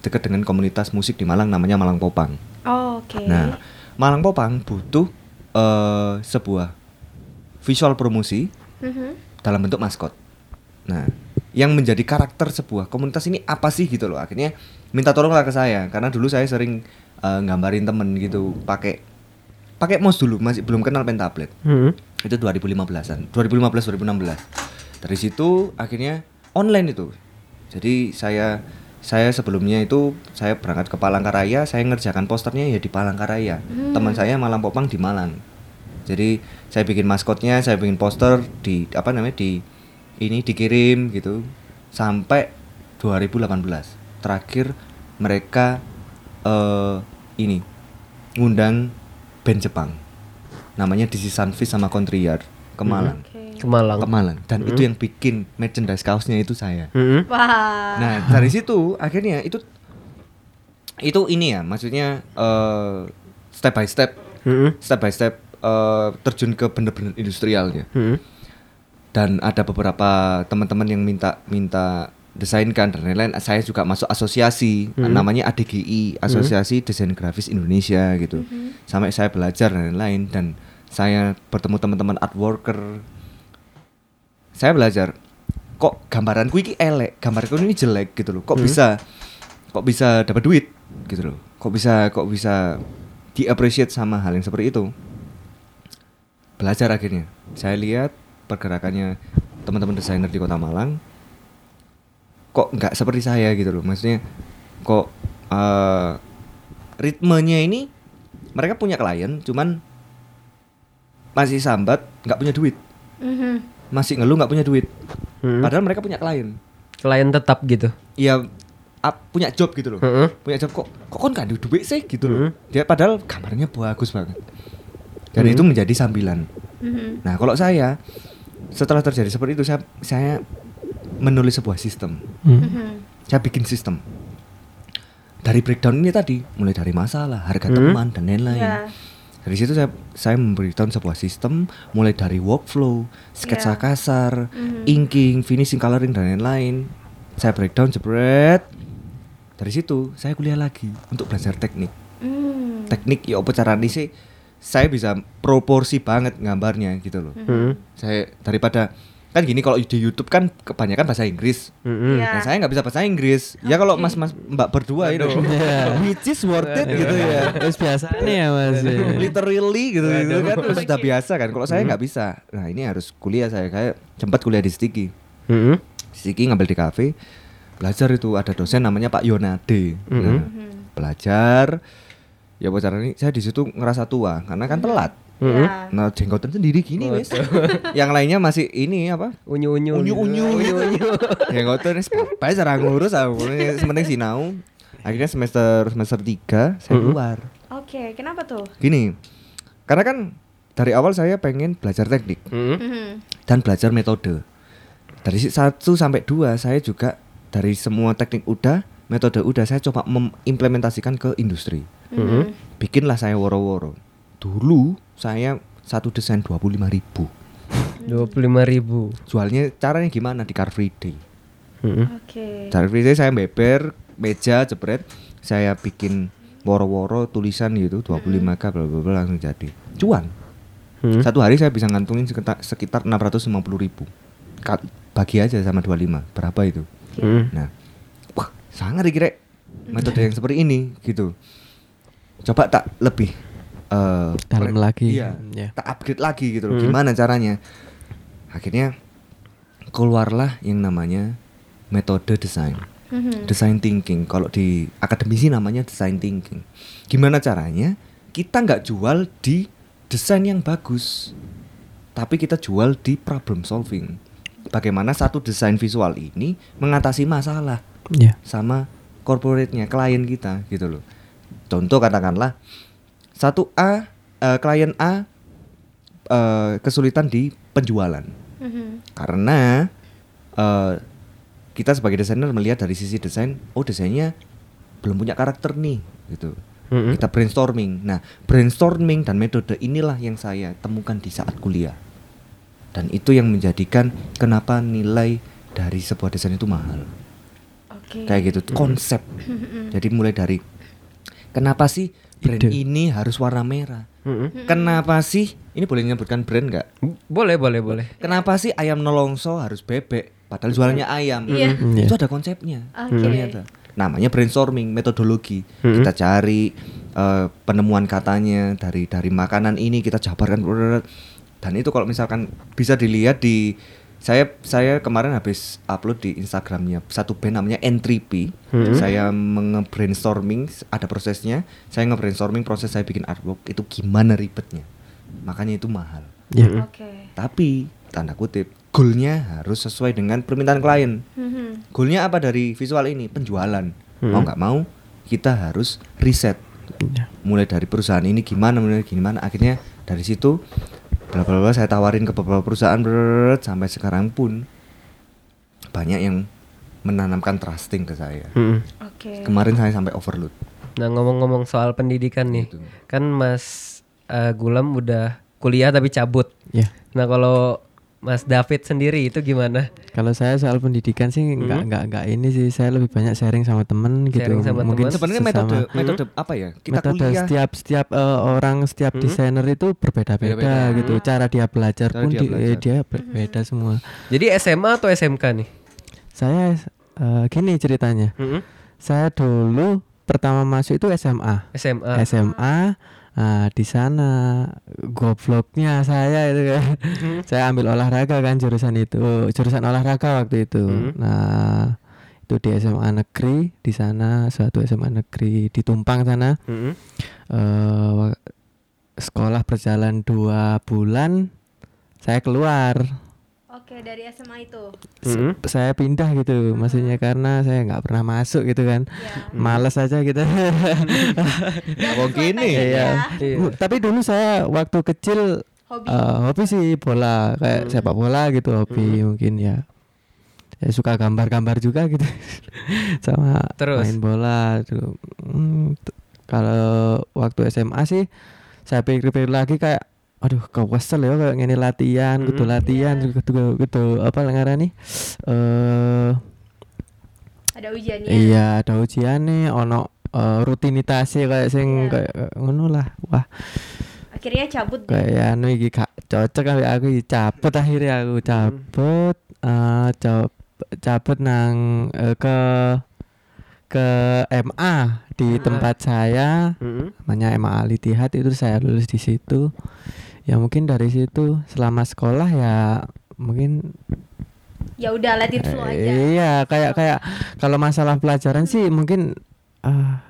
dekat dengan komunitas musik di Malang namanya Malang Popang. Oh, Oke. Nah, Malang Popang butuh eh sebuah visual promosi Mhm. Dalam bentuk maskot. Nah, yang menjadi karakter sebuah komunitas ini apa sih gitu loh. Akhirnya minta tolonglah ke saya karena dulu saya sering eh, nggambarin temen gitu pakai pakai mouse dulu masih belum kenal pen tablet. Mm-mm. Itu 2015-an. 2015 2016. Dari situ akhirnya online itu. Jadi saya saya sebelumnya itu saya berangkat ke Palangkaraya, saya ngerjakan posternya ya di Palangkaraya. Teman saya Malang Popang di Malang. Jadi saya bikin maskotnya, saya bikin poster di apa namanya di ini dikirim gitu sampai 2018. Terakhir mereka eh ini ngundang band Jepang. Namanya DC Sunfish sama Contriar ke Malang. Oke. Ke Malang. Ke Malang dan itu yang bikin merchandise kaosnya itu saya. Mm-mm. Wah. Nah, dari situ akhirnya itu itu ini ya, maksudnya eh, step by step, Mm-mm. step by step eh, terjun ke bener-bener industrialnya. Mm-mm. Dan ada beberapa teman-teman yang minta minta desainkan dan lain-lain. Saya juga masuk asosiasi namanya ADGI, Asosiasi Desain Grafis Indonesia gitu. Sampai saya belajar dan lain-lain dan saya bertemu teman-teman art worker. Saya belajar kok gambaranku ini elek, gambarku ini jelek gitu loh. Kok bisa kok bisa dapat duit gitu loh. Kok bisa kok bisa di appreciate sama hal yang seperti itu. Belajar akhirnya. Saya lihat pergerakannya teman-teman desainer di Kota Malang kok nggak seperti saya gitu loh. Maksudnya kok eh, ritmenya ini mereka punya klien cuman masih sambat nggak punya duit Mhm. masih ngeluh nggak punya duit Hmm. padahal mereka punya klien Klien tetap gitu. ya ap- punya job gitu loh Heeh. punya job kok kok kon nggak ada duit sih gitu loh Hmm. dia padahal gambarnya bagus banget dan itu menjadi sambilan Mhm. nah kalau saya setelah terjadi seperti itu saya saya menulis sebuah sistem Mhm. saya bikin sistem dari breakdown ini tadi mulai dari masalah harga Hmm. teman dan lain-lain Ya. dari situ saya saya memberikan sebuah sistem mulai dari workflow sketsa Ya. kasar Mhm. inking finishing coloring dan lain-lain saya breakdown jebret dari situ saya kuliah lagi untuk belajar teknik Hmm. teknik ya apa caranya sih saya bisa proporsi banget gambarnya gitu loh Mm-mm. saya daripada kan gini kalau di YouTube kan kebanyakan bahasa Inggris Mm-mm. Ya. Nah, saya nggak bisa bahasa Inggris. Ya kalau mas-mas mbak berdua itu, which is worth it gitu ya. Terus biasa nih ya mas. Literally gitu, gitu kan terus sudah biasa kan. Kalau saya nggak bisa. Nah ini harus kuliah saya kayak sempat kuliah di Stiki. Mm-mm. Stiki ngambil di kafe. Belajar itu ada dosen namanya Pak Yonade. Nah, belajar. Ya bocah ini saya di situ ngerasa tua karena kan telat. Ya. Nah jenggotan sendiri gini wes. Yang lainnya masih ini apa? Unyu-unyu. unyu unyu unyu jenggotan wis apa cara ngurus aku sementing sinau akhirnya semester semester 3 saya keluar Oke, kenapa tuh? Gini, karena kan dari awal saya pengen belajar teknik Mm-mm. Mhm. dan belajar metode. Dari si- satu sampai dua saya juga dari semua teknik udah, metode udah saya coba mengimplementasikan ke industri. Mhm. Bikinlah saya woro-woro. Dulu saya satu desain 25.000 ribu. Dua puluh lima ribu. Jualnya caranya gimana di Car Free Day? Oke. Car Free Day saya beber meja jebret, saya bikin woro-woro tulisan gitu 25k bla bla bla langsung jadi. Cuan. Hmm. Satu hari saya bisa ngantungin sekitar sekitar 650 ribu. Bagi aja sama 25, berapa itu? Mm. Nah, wah sangat dikira metode yang seperti ini gitu. Coba tak lebih eh, Dalam pre- lagi. Iya, Ya. tak upgrade lagi gitu loh. Hmm. Gimana caranya? Akhirnya keluarlah yang namanya metode desain. Mhm. Design thinking. Kalau di akademisi namanya design thinking. Gimana caranya? Kita nggak jual di desain yang bagus, tapi kita jual di problem solving. Bagaimana satu desain visual ini mengatasi masalah Ya. sama corporate-nya, klien kita gitu loh. Contoh katakanlah satu A eh, klien A eh, kesulitan di penjualan Mhm. karena eh, kita sebagai desainer melihat dari sisi desain, oh desainnya belum punya karakter nih gitu. Mm-mm. Kita brainstorming. Nah, brainstorming dan metode inilah yang saya temukan di saat kuliah. Dan itu yang menjadikan kenapa nilai dari sebuah desain itu mahal Oke. kayak gitu konsep jadi mulai dari kenapa sih brand Ide. ini harus warna merah Mm-mm. kenapa sih ini boleh menyebutkan brand nggak Boleh, boleh, boleh. kenapa sih ayam nolongso harus bebek padahal jualannya ayam Iya. Mm, itu iya. ada konsepnya Oke. ternyata namanya brainstorming metodologi Mm-mm. kita cari eh, penemuan katanya dari dari makanan ini kita jabarkan dan itu kalau misalkan bisa dilihat di saya saya kemarin habis upload di Instagramnya satu band namanya N3P Hmm. saya nge-brainstorming ada prosesnya saya nge-brainstorming proses saya bikin artwork itu gimana ribetnya makanya itu mahal Ya. Oke. tapi tanda kutip goalnya harus sesuai dengan permintaan klien Mhm. goalnya apa dari visual ini penjualan Hmm. mau nggak mau kita harus riset Ya. mulai dari perusahaan ini gimana mulai gimana akhirnya dari situ bla bla bla saya tawarin ke beberapa perusahaan brrrr, sampai sekarang pun banyak yang menanamkan trusting ke saya Mm-mm. Oke. kemarin saya sampai overload Nah ngomong-ngomong soal pendidikan nih, Gitu. kan Mas eh, Gulam udah kuliah tapi cabut. Ya. Nah kalau Mas David sendiri itu gimana? Kalau saya soal pendidikan sih nggak nggak nggak ini sih saya lebih banyak sharing sama temen gitu. Sharing sama Mungkin temen. sebenarnya sesama- metode metode apa ya kita metode kuliah setiap setiap eh, orang setiap desainer itu berbeda-beda Beda-beda. gitu. Cara dia belajar Cara pun dia di- belajar. eh, dia berbeda semua. Jadi SMA atau SMK nih? Saya eh, gini ceritanya. Mm-mm. Saya dulu pertama masuk itu SMA. SMA. SMA Nah, di sana gobloknya saya itu kan. saya ambil olahraga kan jurusan itu, jurusan olahraga waktu itu. Hmm. Nah, itu di SMA negeri di sana suatu SMA negeri di Tumpang sana. Eh wa- sekolah berjalan dua bulan, saya keluar. Oke, dari SMA itu. Mm-mm. Saya pindah gitu, maksudnya karena saya nggak pernah masuk gitu kan. Ya. Males aja gitu. Oh, gini. Iya. Iya. Bu, Tapi dulu saya waktu kecil Hobi. eh, hobi sih bola, kayak sepak bola gitu hobi mungkin ya. Ya suka gambar-gambar juga gitu. Sama Terus? main bola tuh. Hmm, kalau waktu SMA sih saya pikir-pikir lagi kayak aduh kewesel ya kayak ngene latihan, Mm. latihan, Iya. kudu kudu apa ngarani eh Ada ujiannya. iya ada ujiannya ono eh, rutinitasnya kayak sing Iya. kayak ngono lah. Wah, Akhirnya cabut. kayak anu iki gak cocok kali aku cabut akhirnya aku cabut eh ca- cabut nang eh, ke ke MA di Ah. tempat saya Mm-mm. namanya MA Al Ittihad itu saya lulus di situ ya mungkin dari situ selama sekolah ya mungkin Ya udah let it flow eh, aja. iya kayak kayak kalau masalah pelajaran sih mungkin ah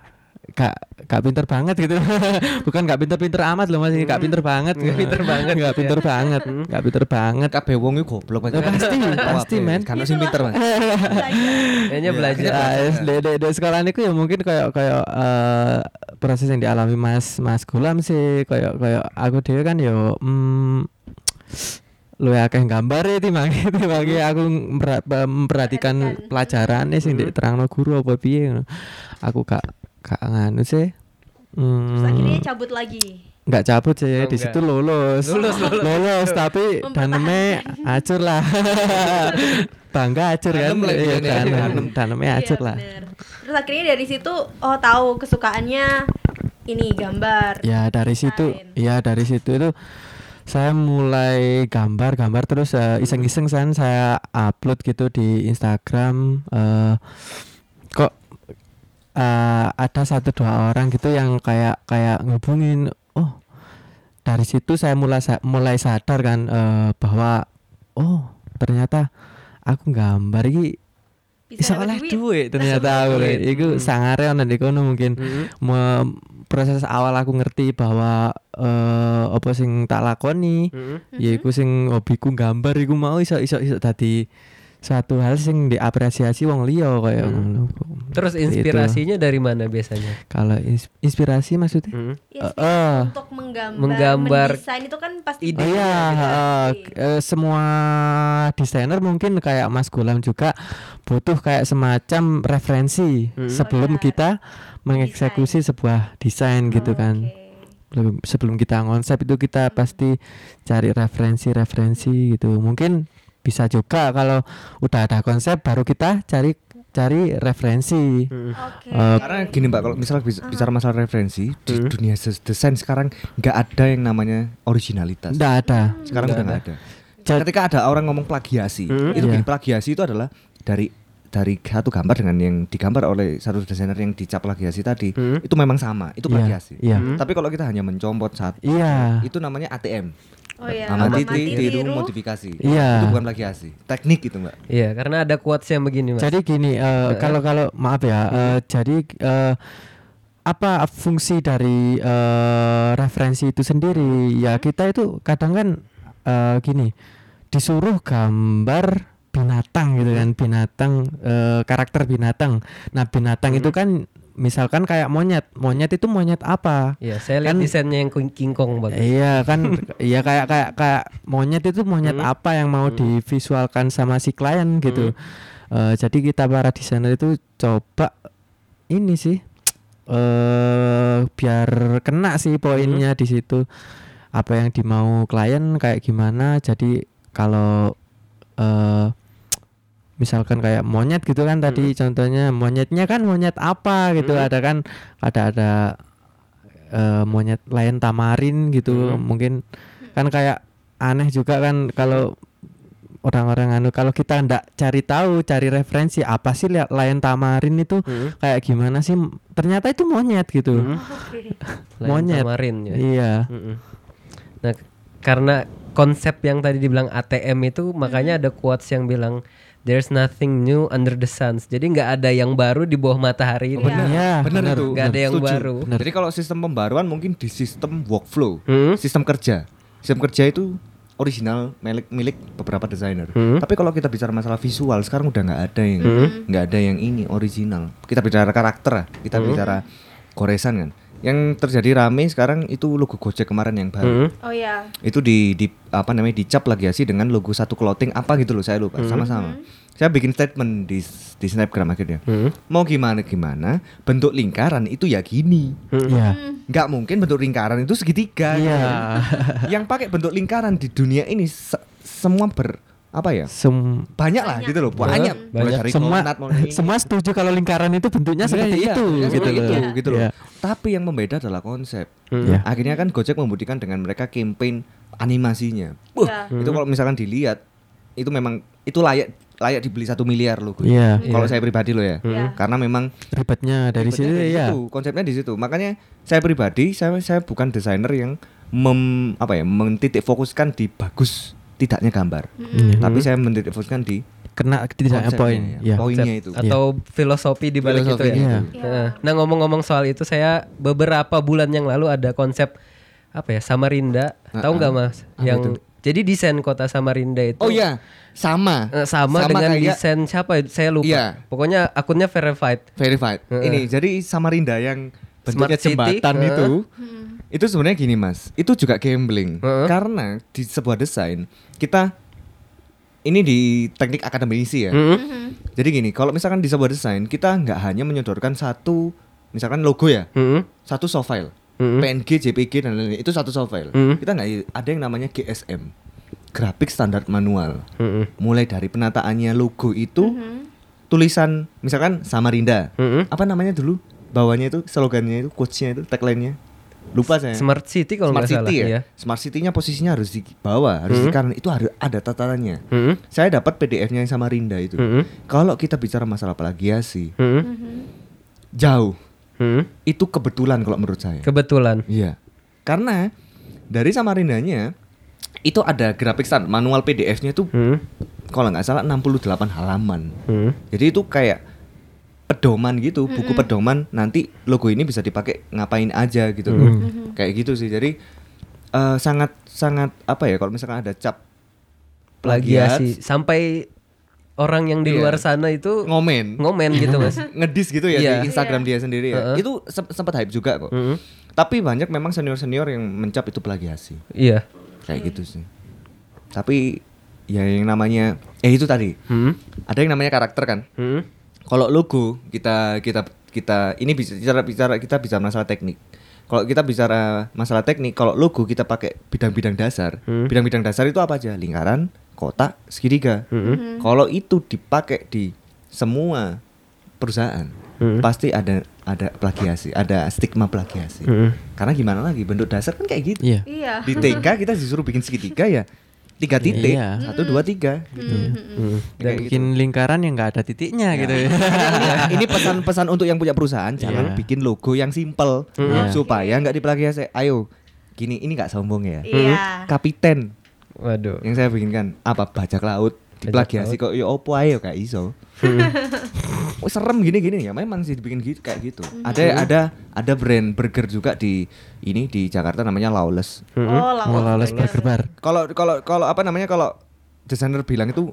gak gak pinter banget gitu. Bukan gak pinter-pinter amat loh masih gak pinter banget. Gak pinter banget. Gak pinter banget. Gak pinter banget. Kabeh wong iku goblok Ya, pasti, pasti, men. Kan sing pinter, Mas. Kayaknya Iya, belajar. Di, sekolah niku ya mungkin kayak kayak eh, proses yang dialami Mas Mas Gulam sih. Kayak kayak aku dhewe kan yo mm, lu akeh gambar ya timbang timbang aku mera- memperhatikan pelajaran sing diterangno guru apa piye ngono. Aku gak gak nganu sih. Terus Hmm, akhirnya cabut lagi. nggak cabut sih Oh, di enggak. situ lulus Lulus, lulus. lulus tapi danemnya acur lah bangga acur kan lah iya gitu ya. danem Danem. danemnya acur Iya, lah bener. Terus akhirnya dari situ oh tahu kesukaannya ini gambar. ya dari situ ya dari situ itu saya mulai gambar-gambar terus eh, iseng-iseng kan saya upload gitu di Instagram eh, kok eh, ada satu dua orang gitu yang kayak kayak ngubungin oh dari situ saya mulai sa- mulai sadar kan eh, bahwa oh ternyata aku gambar iki bisa oleh duit. ternyata aku. Duit. iku sangare ana di kono mungkin Me- proses awal aku ngerti bahwa eh apa sing tak lakoni yaiku sing hobiku gambar iku mau iso iso iso dadi suatu hal sing diapresiasi wong liya kaya ngono. Terus Seperti itu. inspirasinya dari mana biasanya? kalau ins- inspirasi maksudnya Hmm. Inspirasi Eh, untuk menggambar, menggambar mendesain itu kan pasti ide. Oh iya, eh, semua desainer mungkin kayak Mas Gulam juga butuh kayak semacam referensi sebelum Oh iya. kita mengeksekusi sebuah desain gitu kan. Oke. Belum sebelum kita konsep itu kita pasti cari referensi-referensi gitu. Mungkin bisa juga kalau udah ada konsep baru kita cari cari referensi. Oke. Eh, Karena gini Mbak, kalau misal bis- bicara masalah referensi di dunia desain sekarang nggak ada yang namanya originalitas. Nggak ada. Sekarang udah nggak ada. Jad- Ketika ada orang ngomong plagiasi, itu Iya. gini, plagiasi itu adalah dari dari satu gambar dengan yang digambar oleh satu desainer yang dicap plagiasi tadi, itu memang sama, itu Iya, plagiasi. iya. Tapi kalau kita hanya mencomot satu, Iya. itu namanya ATM. Oh iya, Amati, amati, tiru, tiru. modifikasi. Iya. Itu bukan plagiasi. Teknik itu, Mbak. Iya, karena ada quotes yang begini, Mas. Jadi gini, eh, kalau kalau maaf ya, eh, jadi eh, apa fungsi dari eh, referensi itu sendiri? Ya kita itu kadang kan eh, gini, disuruh gambar binatang gitu kan, binatang eh, karakter binatang. Nah binatang itu kan misalkan kayak monyet, monyet itu monyet apa? Iya, saya lihat Kan- desainnya yang king King Kong bagus. Iya kan, iya kayak kayak kayak monyet itu monyet apa yang mau divisualkan sama si klien gitu. Eh, jadi kita para desainer itu coba ini sih, eh biar kena sih poinnya di situ. Apa yang dimau klien kayak gimana. Jadi kalau eh misalkan kayak monyet gitu kan tadi contohnya monyetnya kan monyet apa gitu ada kan ada ada eh, monyet lain tamarin gitu mungkin kan kayak aneh juga kan kalau orang-orang anu kalau kita ndak cari tahu cari referensi apa sih li- lain tamarin itu kayak gimana sih ternyata itu monyet gitu. Lain monyet. tamarin ya. iya Mm-mm. Nah, karena konsep yang tadi dibilang ATM itu makanya ada quotes yang bilang there's nothing new under the sun. Jadi nggak ada yang baru di bawah matahari ini. Benar. iya Benar itu. Nggak ada yang Setuju. baru. Jadi kalau sistem pembaruan mungkin di sistem workflow, Hmm? sistem kerja. Sistem kerja itu original milik milik beberapa desainer. Hmm. Tapi kalau kita bicara masalah visual sekarang udah nggak ada yang nggak ada yang ini original. Kita bicara karakter, kita Hmm. bicara goresan kan. Yang terjadi rame sekarang itu logo Gojek kemarin yang baru. Hmm? Oh iya. Itu di, di apa namanya dicap plagiasi dengan logo satu clothing apa gitu loh saya lupa sama-sama. Saya bikin statement di di Snapgram akhirnya. Hmm? Mau gimana gimana bentuk lingkaran itu ya gini. iya nggak mungkin bentuk lingkaran itu segitiga. iya Yang pakai bentuk lingkaran di dunia ini se- semua ber apa ya? Sem- Banyak lah gitu loh, banyak. Mulai Banyak. dari semua semua setuju kalau lingkaran itu bentuknya seperti Iya, itu iya, gitu gitu loh. Iya. Tapi yang membeda adalah konsep. Iya. Akhirnya kan Gojek membuktikan dengan mereka campaign animasinya. Wah, Iya. itu kalau misalkan dilihat itu memang itu layak layak dibeli satu miliar loh. Iya. Kalau saya pribadi loh ya. Iya. Karena memang ribetnya dari situ ya situ, konsepnya di situ. Makanya saya pribadi saya saya bukan desainer yang mem, apa ya mentitik fokuskan di bagus tidaknya gambar. Iya. Tapi saya mentitik fokuskan di kena Konsepnya poin. ya, Ya. Poinnya Konsep itu. atau filosofi di balik itu ya. Itu. Heeh. Nah ngomong-ngomong soal itu saya beberapa bulan yang lalu ada konsep apa ya Samarinda tahu nggak mas Apa yang itu? jadi desain kota Samarinda itu Oh iya, sama. eh, sama, dengan kayak desain siapa ya? saya lupa Iya. pokoknya akunnya verified verified. Ini jadi Samarinda yang bentuknya Smart City. jembatan Heeh. itu. Itu sebenarnya gini, Mas. Itu juga gambling. Heeh. Karena di sebuah desain kita ini di teknik akademisi ya. Mm-mm. Jadi gini, kalau misalkan di sebuah desain kita nggak hanya menyodorkan satu misalkan logo ya, Mm-mm. satu soft file. Mm-mm. PNG, JPG dan lain-lain itu satu soft file. Mm. Kita nggak ada yang namanya GSM. Grafik standar manual. Mm-mm. Mulai dari penataannya logo itu tulisan misalkan Samarinda. Mm-mm. Apa namanya dulu? Bawahnya itu slogannya itu, quotes-nya itu, tagline-nya. Lupa saya. Smart City kalau Smart nggak salah City ya. iya. Smart City-nya posisinya harus di bawah, harus di kanan. Itu harus ada tatarannya. Mm-mm. Saya dapat PDF-nya yang Samarinda itu. Mm-mm. Kalau kita bicara masalah plagiasi, Mm-mm. jauh. Mm-mm. Itu kebetulan kalau menurut saya. kebetulan Iya. Karena dari Samarindanya itu ada grafik standar manual PDF-nya itu Mm. kalau nggak salah 68 halaman. Mm. Jadi itu kayak pedoman gitu, buku pedoman nanti logo ini bisa dipakai ngapain aja gitu loh. Kayak gitu sih. Jadi eh, sangat sangat apa ya kalau misalkan ada cap plagiat, plagiasi sampai orang yang di Iya. luar sana itu ngomen, ngomen gitu mas ngedis gitu ya Iya. di Instagram dia sendiri ya. Heeh. Itu sem- sempat hype juga kok. Mm-mm. Tapi banyak memang senior-senior yang mencap itu plagiasi. iya Kayak gitu sih. Tapi ya yang namanya eh itu tadi. Mm. Ada yang namanya karakter kan. Mm. Kalau logo kita kita kita ini bisa bicara bicara kita bicara masalah teknik. Kalau kita bicara masalah teknik, kalau logo kita pakai bidang-bidang dasar. Hmm. Bidang-bidang dasar itu apa aja? Lingkaran, kotak, segitiga. Hmm. Kalau itu dipakai di semua perusahaan, Hmm. pasti ada ada plagiasi, ada stigma plagiasi. Mm. Karena gimana lagi bentuk dasar kan kayak gitu. Iya. Iya. Di TK kita disuruh bikin segitiga ya tiga titik, Iya. satu dua tiga. Gitu. Mm. Dan bikin lingkaran yang nggak ada titiknya gitu ya. ini, ini pesan-pesan untuk yang punya perusahaan jangan Iya. bikin logo yang simple Iya. supaya nggak diplagiasi. Ayo, gini ini nggak sombong ya. Iya. Kapiten waduh yang saya bikinkan apa bajak laut diplagiasi kok ya opo ayo kayak iso. Oh, serem gini-gini ya memang sih dibikin gitu kayak gitu. Ada ada ada brand burger juga di ini di Jakarta namanya Lawless. Oh, Mau lolos bener. burger bar. Kalau kalau kalau apa namanya kalau desainer bilang itu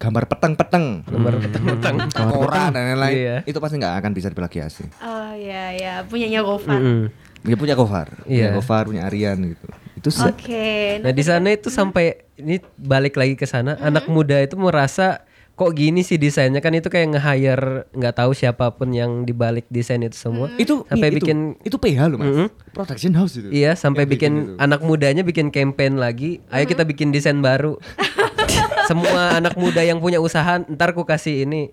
gambar peteng-peteng, gambar petang-petang koran dan lain-lain, Iya. itu pasti nggak akan bisa diplagiasi. Oh iya ya, punyanya Gofar. Mm-mm. Dia punya Gofar, punya Iya. Gofar, punya Aryan gitu. Itu Oke. Nah di sana itu sampai ini balik lagi ke sana anak muda itu merasa kok gini sih desainnya kan itu kayak nge-hire nggak tahu siapa pun yang dibalik desain itu semua itu sampai itu, bikin itu PH loh mas, Mm-mm. production house itu. iya sampai Yang bikin, bikin itu. anak mudanya bikin campaign lagi ayo kita bikin desain baru semua anak muda yang punya usaha ntar ku kasih ini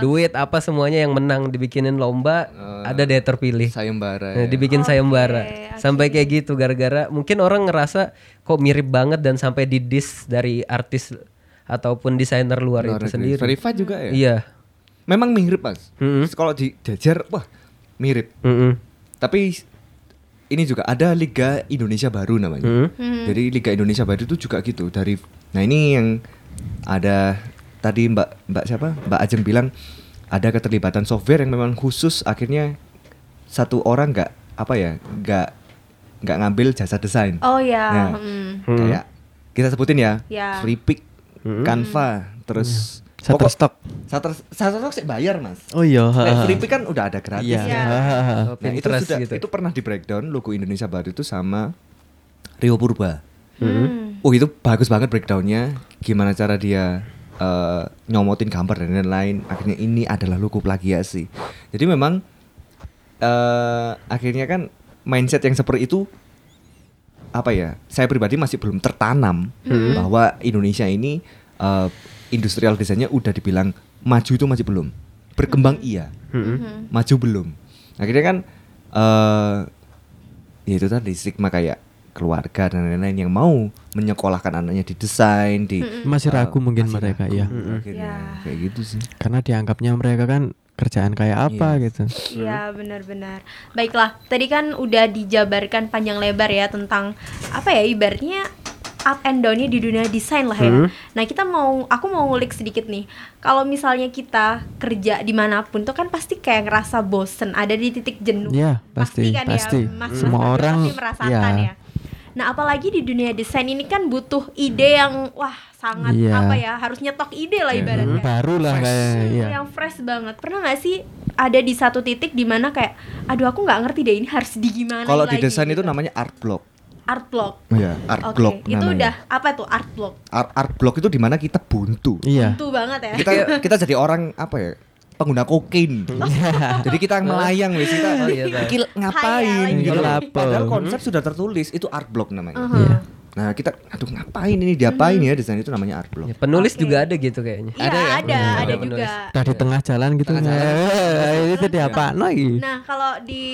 duit apa semuanya yang menang dibikinin lomba ada deh terpilih Sayembara. Nah, ya. dibikin sayembara oke. sampai kayak gitu gara-gara mungkin orang ngerasa kok mirip banget dan sampai didis dari artis ataupun desainer luar, Luar itu negeri. sendiri. Verified juga ya. Iya. Memang mirip mas. Mm-mm. Kalau di jajar, wah mirip. Mm-mm. Tapi ini juga ada Liga Indonesia Baru namanya. Mm-mm. Jadi Liga Indonesia Baru itu juga gitu dari. Nah ini yang ada tadi Mbak Mbak siapa Mbak Ajeng bilang ada keterlibatan software yang memang khusus akhirnya satu orang nggak apa ya nggak nggak ngambil jasa desain. Oh ya. Nah, hmm. Kayak kita sebutin ya, Ya. Freepik, Canva, terus pokok- Shutterstock. Shutter Shutterstock sih bayar mas. Oh iya. Nah, Freepik kan udah ada gratis. Iya. Iya. Oh, Nah, itu sudah gitu. itu pernah di breakdown logo Indonesia Baru itu sama Rio Purba. Hmm. Oh itu bagus banget breakdownnya. Gimana cara dia eh, nyomotin gambar dan lain-lain. Akhirnya ini adalah logo plagiasi. Jadi memang eh akhirnya kan mindset yang seperti itu apa ya? Saya pribadi masih belum tertanam bahwa Indonesia ini eh, industrial desainnya udah dibilang maju itu masih belum. Berkembang iya Mm-mm. maju belum akhirnya kan eh ya itu tadi stigma kayak keluarga dan lain-lain yang mau menyekolahkan anaknya di desain di Masih eh, ragu mungkin masih mereka, ragu ya. akhirnya. Ya. kayak gitu sih Karena dianggapnya mereka kan kerjaan kayak apa Iya. gitu. Iya benar-benar. Baiklah, tadi kan udah dijabarkan panjang lebar ya tentang apa ya ibaratnya up and downnya di dunia desain lah ya. Hmm. Nah kita mau, aku mau ngulik sedikit nih. Kalau misalnya kita kerja di mana pun tuh kan pasti kayak ngerasa bosen, ada di titik jenuh. Iya, pasti, kan pasti. ya, Mas Semua Mas orang, pasti merasakan ya. ya. Nah apalagi di dunia desain ini kan butuh ide yang wah sangat Iya. apa ya harus nyetok ide lah Iya. ibaratnya. baru lah kayak iya. yang fresh banget. Pernah nggak sih ada di satu titik di mana kayak, aduh aku nggak ngerti deh ini harus di gimana? Kalau di desain itu gitu. namanya art block. art block. Iya, art Oke, block itu namanya. udah apa tuh art block? Art, art block itu di mana kita buntu. Iya. Tentu banget ya. Kita kita jadi orang apa ya? Pengguna kokain. Jadi kita melayang wis kita Oh, iya, iki ngapain gitu. Lapo. Padahal konsep sudah tertulis itu art block namanya. Uh-huh. Iya. Nah, kita aduh ngapain ini diapain ya desain itu namanya art block. Ya, penulis Oke. juga ada gitu kayaknya. Iya Ada ada, ya? ada, Ada juga. penulis. Udah di tengah jalan gitu. Tengah jalan. Eh, itu di apa lagi? Nah, kalau di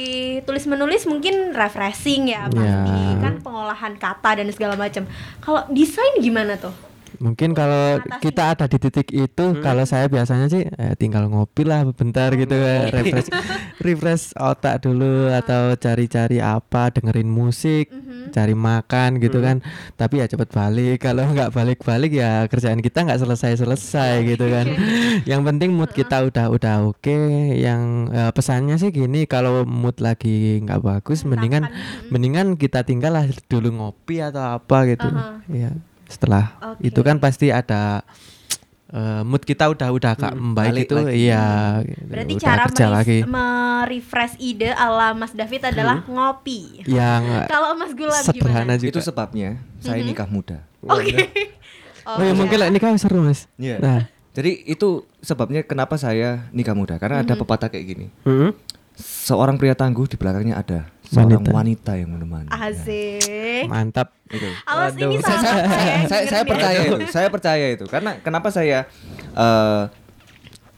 tulis menulis mungkin refreshing ya pasti Ya. kan pengolahan kata dan segala macam. Kalau desain gimana tuh? Mungkin kalau kita ada di titik itu, kalau saya biasanya sih eh, tinggal ngopi lah bentar gitu, eh, refresh, refresh otak dulu atau cari-cari apa, dengerin musik, cari makan gitu kan. Tapi ya cepet balik. Kalau nggak balik-balik ya kerjaan kita nggak selesai-selesai gitu kan. Yang penting mood kita udah udah oke. Yang eh, pesannya sih gini, kalau mood lagi nggak bagus, mendingan mendingan kita tinggal lah dulu ngopi atau apa gitu. Aha. Ya setelah Oke. itu kan pasti ada eh, mood kita udah udah kak membaik balik itu lagi. iya gitu. Berarti udah cara kerja meris- lagi merefresh ide ala Mas David adalah ngopi. yang Kalau Mas Gulam sederhana gimana? juga Itu sebabnya saya nikah muda. Oke. oh, ya mungkin lah ini kan seru mas Iya. nah Jadi itu sebabnya kenapa saya nikah muda karena ada pepatah kayak gini. Hmm? Seorang pria tangguh di belakangnya ada seorang Wanita. wanita, yang menemani. Ah, Asik. mantap Itu. Awas ini Waduh. sama saya, saya, saya, saya dengerin ya. percaya itu, saya percaya itu. Karena kenapa saya eh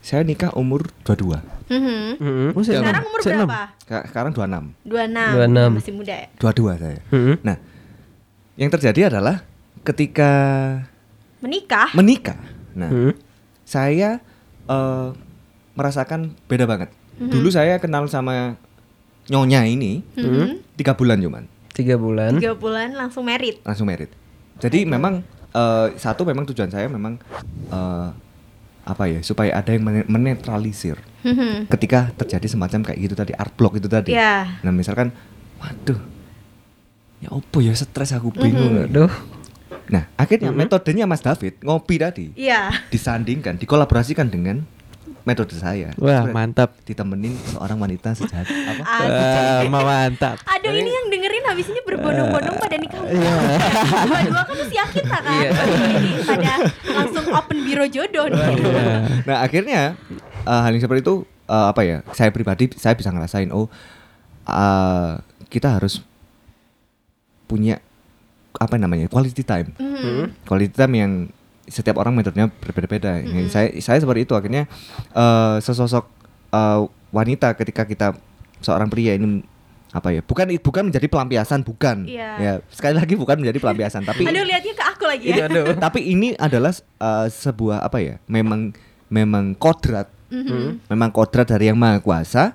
saya nikah umur 22. Mhm. Hmm? Oh, saya Sekarang umur Saya berapa? Ka- Sekarang 26. 26. 26. Masih muda ya? 22 saya. Hmm? Nah, yang terjadi adalah ketika Menikah? menikah. Nah, Hmm? saya eh, merasakan beda banget. Dulu saya kenal sama nyonya ini Mhm. tiga bulan cuman, Tiga bulan. Tiga bulan langsung merit. langsung merit. Jadi memang eh, satu memang tujuan saya memang eh, apa ya supaya ada yang men- menetralisir Mhm. ketika terjadi semacam kayak gitu tadi art block itu tadi. Iya. Nah misalkan, waduh, ya opo ya stres aku bingung. Aduh. Nah akhirnya metodenya Mas David ngopi tadi Iya. disandingkan, dikolaborasikan dengan metode saya. wah Sebenarnya mantap Ditemenin seorang wanita sejati. Apa? Wah, mantap Aduh ini yang dengerin habis ini berbondong-bondong pada nikah. Iya. Dua-dua kan usia kita kan. Iya. Pada langsung open biro jodoh nih. Nah akhirnya eh, hal yang seperti itu eh, apa ya? Saya pribadi saya bisa ngerasain oh eh, kita harus punya apa namanya quality time. Mhm. Quality time yang setiap orang metodenya berbeda-beda. Yang Saya saya seperti itu akhirnya eh, sesosok eh, wanita ketika kita seorang pria ini apa ya? Bukan bukan menjadi pelampiasan, bukan. Iya. Ya sekali lagi bukan menjadi pelampiasan, tapi Aduh lihatnya ke aku lagi ini, ya. tapi ini adalah eh, sebuah apa ya? Memang memang kodrat, Mhm. memang kodrat dari yang maha kuasa.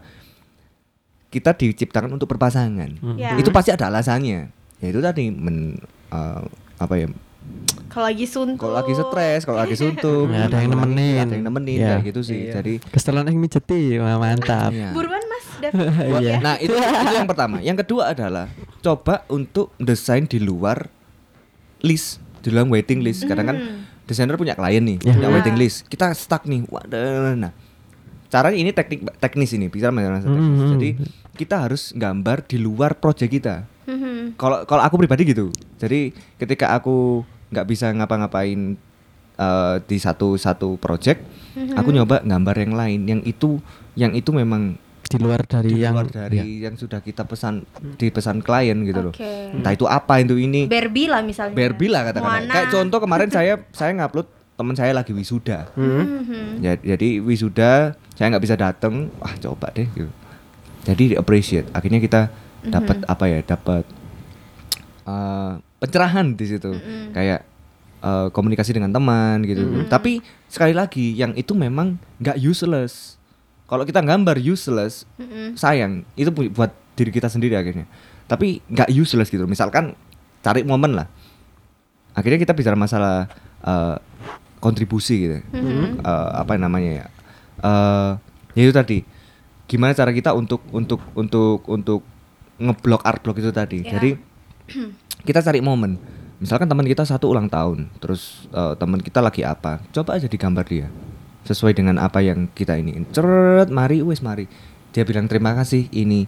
Kita diciptakan untuk berpasangan. Ya. Itu pasti ada alasannya. Ya itu tadi men eh, apa ya? Kalau lagi suntuk. Kalau lagi stres, kalau lagi suntuk, Ya, ada yang nemenin. ada yang nemenin Ya. kayak gitu sih. Iya. Jadi kesetelan yang mijeti wah mantap iya. Buruan Mas David. Iya. Nah, itu itu yang pertama. Yang kedua adalah coba untuk desain di luar list, di luar waiting list. Kadang kan desainer punya klien nih, Ya. punya Ya. waiting list. Kita stuck nih. Waduh. Nah, caranya ini teknik teknis ini, bisa teknis. Mhm. Jadi kita harus gambar di luar project kita. Mhm. Kalau kalau aku pribadi gitu. Jadi ketika aku nggak bisa ngapa-ngapain eh, di satu satu project, aku nyoba gambar yang lain yang itu yang itu memang di luar dari di yang luar dari yang sudah kita pesan dipesan klien gitu loh. Oke. Entah itu apa itu ini. Barbie lah misalnya. Barbie lah katakan. Kayak contoh kemarin saya saya ngupload teman saya lagi wisuda. Mhm. Ya, jadi wisuda saya nggak bisa datang. Wah coba deh. Gitu. Jadi di appreciate. Akhirnya kita dapat apa ya? Dapat eh, pencerahan di situ. Kayak eh, komunikasi dengan teman gitu. Tapi sekali lagi yang itu memang nggak useless. Kalau kita gambar useless, Mhm. sayang itu bu- buat diri kita sendiri akhirnya tapi nggak useless gitu misalkan cari momen lah akhirnya kita bicara masalah eh, kontribusi gitu Mhm. Eh, apa namanya ya eh ya itu tadi gimana cara kita untuk untuk untuk untuk ngeblok art block itu tadi Ya. jadi kita cari momen misalkan teman kita satu ulang tahun terus eh, teman kita lagi apa coba aja digambar dia sesuai dengan apa yang kita ini ceret mari wes mari dia bilang terima kasih ini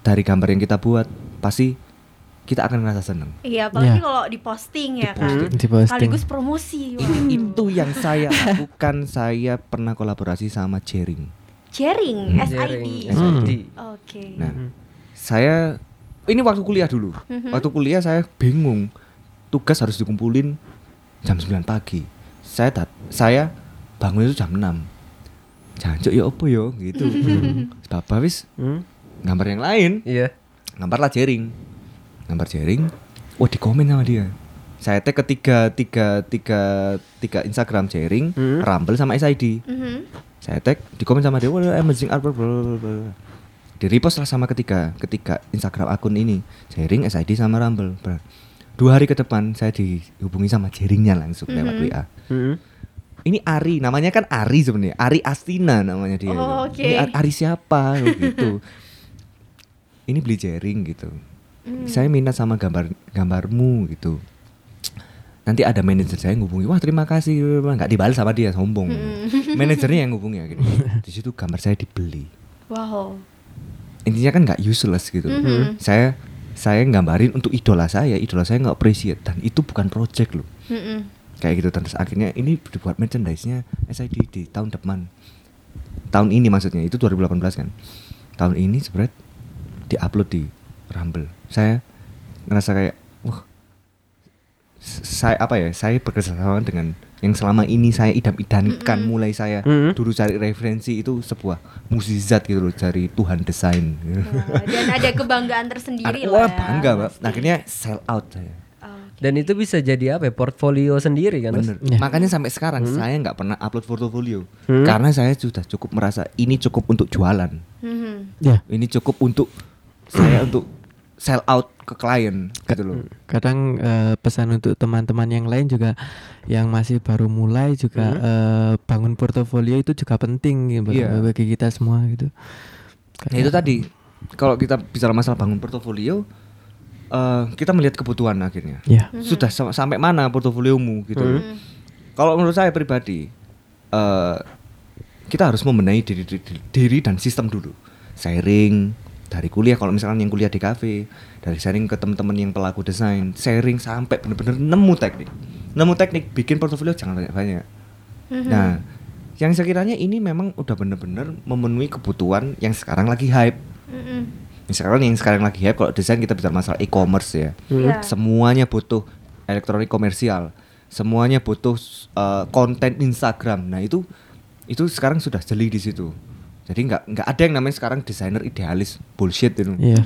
dari gambar yang kita buat pasti kita akan ngerasa seneng Iya, apalagi Iya. kalau diposting ya kan. Di posting. Sekaligus promosi. Wah. itu yang saya lakukan saya pernah kolaborasi sama Jering Sharing, SID. Sharing, Hmm. SID. Oke. Nah, saya ini waktu kuliah dulu. Mhm. Waktu kuliah saya bingung. Tugas harus dikumpulin jam 9 pagi. Saya dat saya bangun itu jam 6. Jancuk ya apa ya gitu. Bapak wis Hmm? gambar yang lain, Iya. gambarlah jaring. Gambar jaring. Wah, di komen sama dia. Saya tag ketiga tiga tiga tiga Instagram jaring, Hmm. Rumble sama SID Mhm. saya tag di komen sama dia wah amazing art blah, blah, blah, blah." Di repost lah sama ketiga ketiga Instagram akun ini sharing SID sama Rumble Bro. dua hari ke depan saya dihubungi sama jaringnya langsung lewat Mhm. WA Hmm. ini Ari namanya kan Ari sebenarnya Ari Astina namanya dia Oh, oke. ini Ari, Ari siapa Oh, gitu ini beli jaring gitu Hmm. saya minta sama gambar gambarmu gitu nanti ada manajer saya ngubungi wah terima kasih nggak dibalas sama dia sombong Hmm. manajernya yang ngubungi akhirnya di situ gambar saya dibeli Wow. Intinya kan nggak useless gitu Mhm. saya saya nggambarin untuk idola saya idola saya nggak appreciate. Dan itu bukan project loh. Mhm. kayak gitu terus akhirnya ini dibuat merchandise-nya SID di tahun depan. Tahun ini maksudnya itu 2018 kan. Tahun ini sebenarnya diupload di Rumble. Saya ngerasa kayak wah saya apa ya saya bekerja sama dengan yang selama ini saya idam-idamkan Mm-mm. mulai saya Mm-mm. dulu cari referensi itu sebuah mukjizat gitu loh dari Tuhan desain Wah, dan ada kebanggaan tersendiri Wah lah. ya, bangga Mbak. pasti. akhirnya sell out saya Oke. Dan itu bisa jadi apa ya? Portfolio sendiri kan? Bener. Ya. Makanya sampai sekarang saya nggak pernah upload portofolio Hmm. karena saya sudah cukup merasa ini cukup untuk jualan, Mhm. Ya, ini cukup untuk saya untuk sell out ke klien gitu loh. kadang eh, pesan untuk teman-teman yang lain juga yang masih baru mulai juga eh, bangun portofolio itu juga penting gitu, Iya. bagi kita semua gitu. Nah, itu tadi kalau kita bicara masalah bangun portofolio, eh, kita melihat kebutuhan akhirnya. Ya. Sudah sam- sampai mana portofoliomu gitu. loh. Mhm. Kalau menurut saya pribadi, eh kita harus membenahi diri, diri, diri dan sistem dulu. Sharing dari kuliah, kalau misalkan yang kuliah di kafe, dari sharing ke teman-teman yang pelaku desain, sharing sampai benar-benar nemu teknik, nemu teknik, bikin portofolio jangan banyak-banyak. Mhm. Nah, yang sekiranya ini memang udah benar-benar memenuhi kebutuhan yang sekarang lagi hype. Mhm. Misalkan yang sekarang lagi hype kalau desain kita bicara masalah e-commerce ya. Iya. Semuanya butuh elektronik komersial. Semuanya butuh uh, konten Instagram. Nah, itu itu sekarang sudah jeli di situ. Jadi nggak nggak ada yang namanya sekarang desainer idealis bullshit itu. Iya.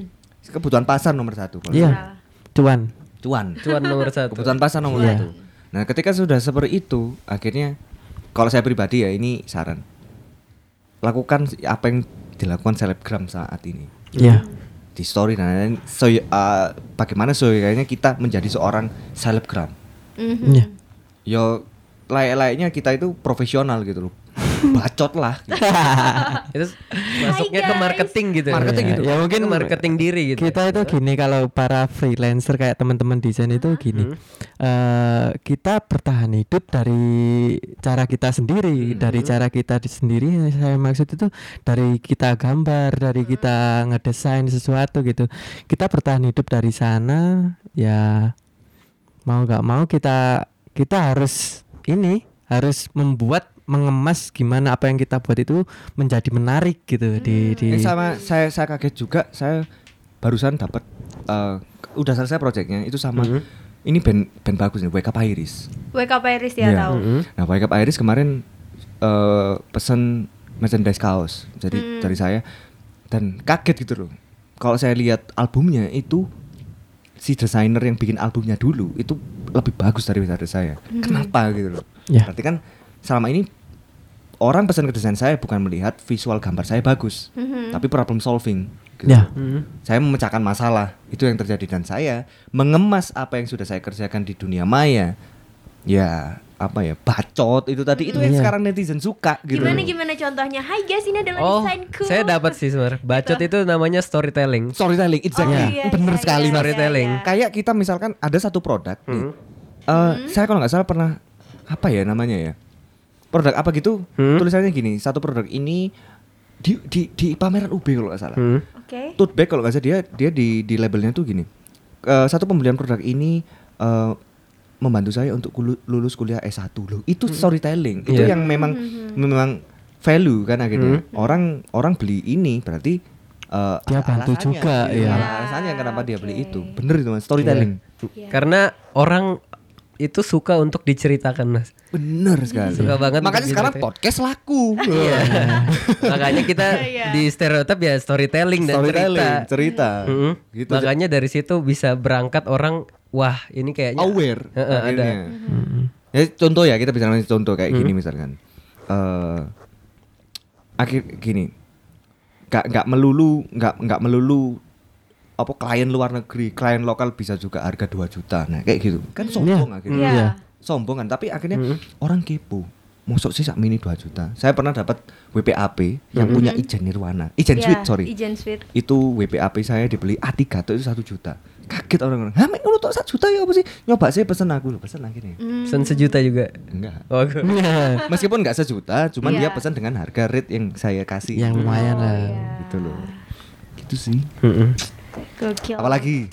Kebutuhan pasar nomor satu. kalau Iya. Nah. Cuan. Cuan. Cuan nomor satu. Kebutuhan pasar nomor Iya. satu. Nah, ketika sudah seperti itu, akhirnya kalau saya pribadi ya ini saran. Lakukan apa yang dilakukan selebgram saat ini Iya. di story dan lain-lain. so, uh, bagaimana kayaknya kita menjadi seorang selebgram Mhm. Iya. yo layak-layaknya kita itu profesional gitu loh bacot lah gitu. itu masuknya ke marketing gitu. Marketing Ya, gitu. ya mungkin Ke marketing diri gitu. Kita itu gini kalau para freelancer kayak teman-teman desain itu gini. eh kita bertahan hidup dari cara kita sendiri, dari cara kita di- sendiri. Saya maksud itu dari kita gambar, dari kita ngedesain sesuatu gitu. Kita bertahan hidup dari sana ya mau nggak mau kita kita harus ini harus membuat mengemas gimana apa yang kita buat itu menjadi menarik gitu di di Eh, sama saya saya kaget juga saya barusan dapat uh, udah selesai proyeknya itu sama Mhm. ini band band bagus nih Wake Up Iris Wake up Iris ya Iya. tahu. Mhm. Nah, Wake Up Iris kemarin eh pesen merchandise kaos. Jadi Hmm. dari saya dan kaget gitu loh. Kalau saya lihat albumnya itu si desainer yang bikin albumnya dulu itu lebih bagus daripada saya. Hmm. Kenapa gitu loh? Ya. Berarti kan selama ini orang pesan ke desain saya bukan melihat visual gambar saya bagus, Mhm. tapi problem solving. gitu. Ya. Hmm. Saya memecahkan masalah itu yang terjadi dan saya mengemas apa yang sudah saya kerjakan di dunia maya. Ya apa ya bacot itu tadi itu yang Iya. sekarang netizen suka gitu. Gimana gimana contohnya? Hai guys, ini adalah Oh, desainku. saya dapat sih sebenarnya. Bacot itu namanya storytelling. Storytelling, exactly. Oh, iya, Bener iya, sekali iya, mas. Storytelling. iya, iya. Kayak kita misalkan ada satu produk, nih. Eh, saya kalau nggak salah pernah apa ya namanya ya produk apa gitu Hmm. tulisannya gini satu produk ini di di di pameran UB kalau nggak salah Hmm. Oke. tote bag kalau nggak salah dia dia di di labelnya tuh gini Eh, satu pembelian produk ini eh, membantu saya untuk kulu- lulus kuliah S1 loh itu storytelling itu Iya. yang memang memang value kan akhirnya orang orang beli ini berarti eh, Dia bantu juga, iya. Ada alasannya kenapa dia beli Oke. itu bener itu mas storytelling Iya. Karena orang itu suka untuk diceritakan, Mas. bener sekali Suka banget makanya sekarang podcast laku Iya. Makanya kita Iya. di stereotip ya storytelling dan storytelling cerita. cerita Mm-mm. gitu Makanya dari situ bisa berangkat orang wah ini kayaknya aware Heeh, ada. akhirnya. Ya contoh ya kita bicara contoh kayak gini misalkan. eh akhir gini. Gak nggak melulu nggak nggak melulu apa klien luar negeri, klien lokal bisa juga harga 2 juta. Nah, kayak gitu. Kan sombong akhirnya. Iya. Iya. Sombong kan, tapi akhirnya orang kepo. Mosok sih sak mini 2 juta. Saya pernah dapat WPAP yang punya Ijen Nirwana. Ijen Iya, Sweet, sorry Ijen Sweet. itu WPAP saya dibeli A3 tuh itu satu juta kaget orang-orang hah mek ngono tok satu juta ya apa sih nyoba sih pesen aku pesen lagi nih Hmm. Pesan sejuta juga. enggak Oh, meskipun nggak sejuta cuman Iya. dia pesan dengan harga rate yang saya kasih yang lumayan Oh, lah iya. gitu loh gitu sih Mm-mm. Gokil. apalagi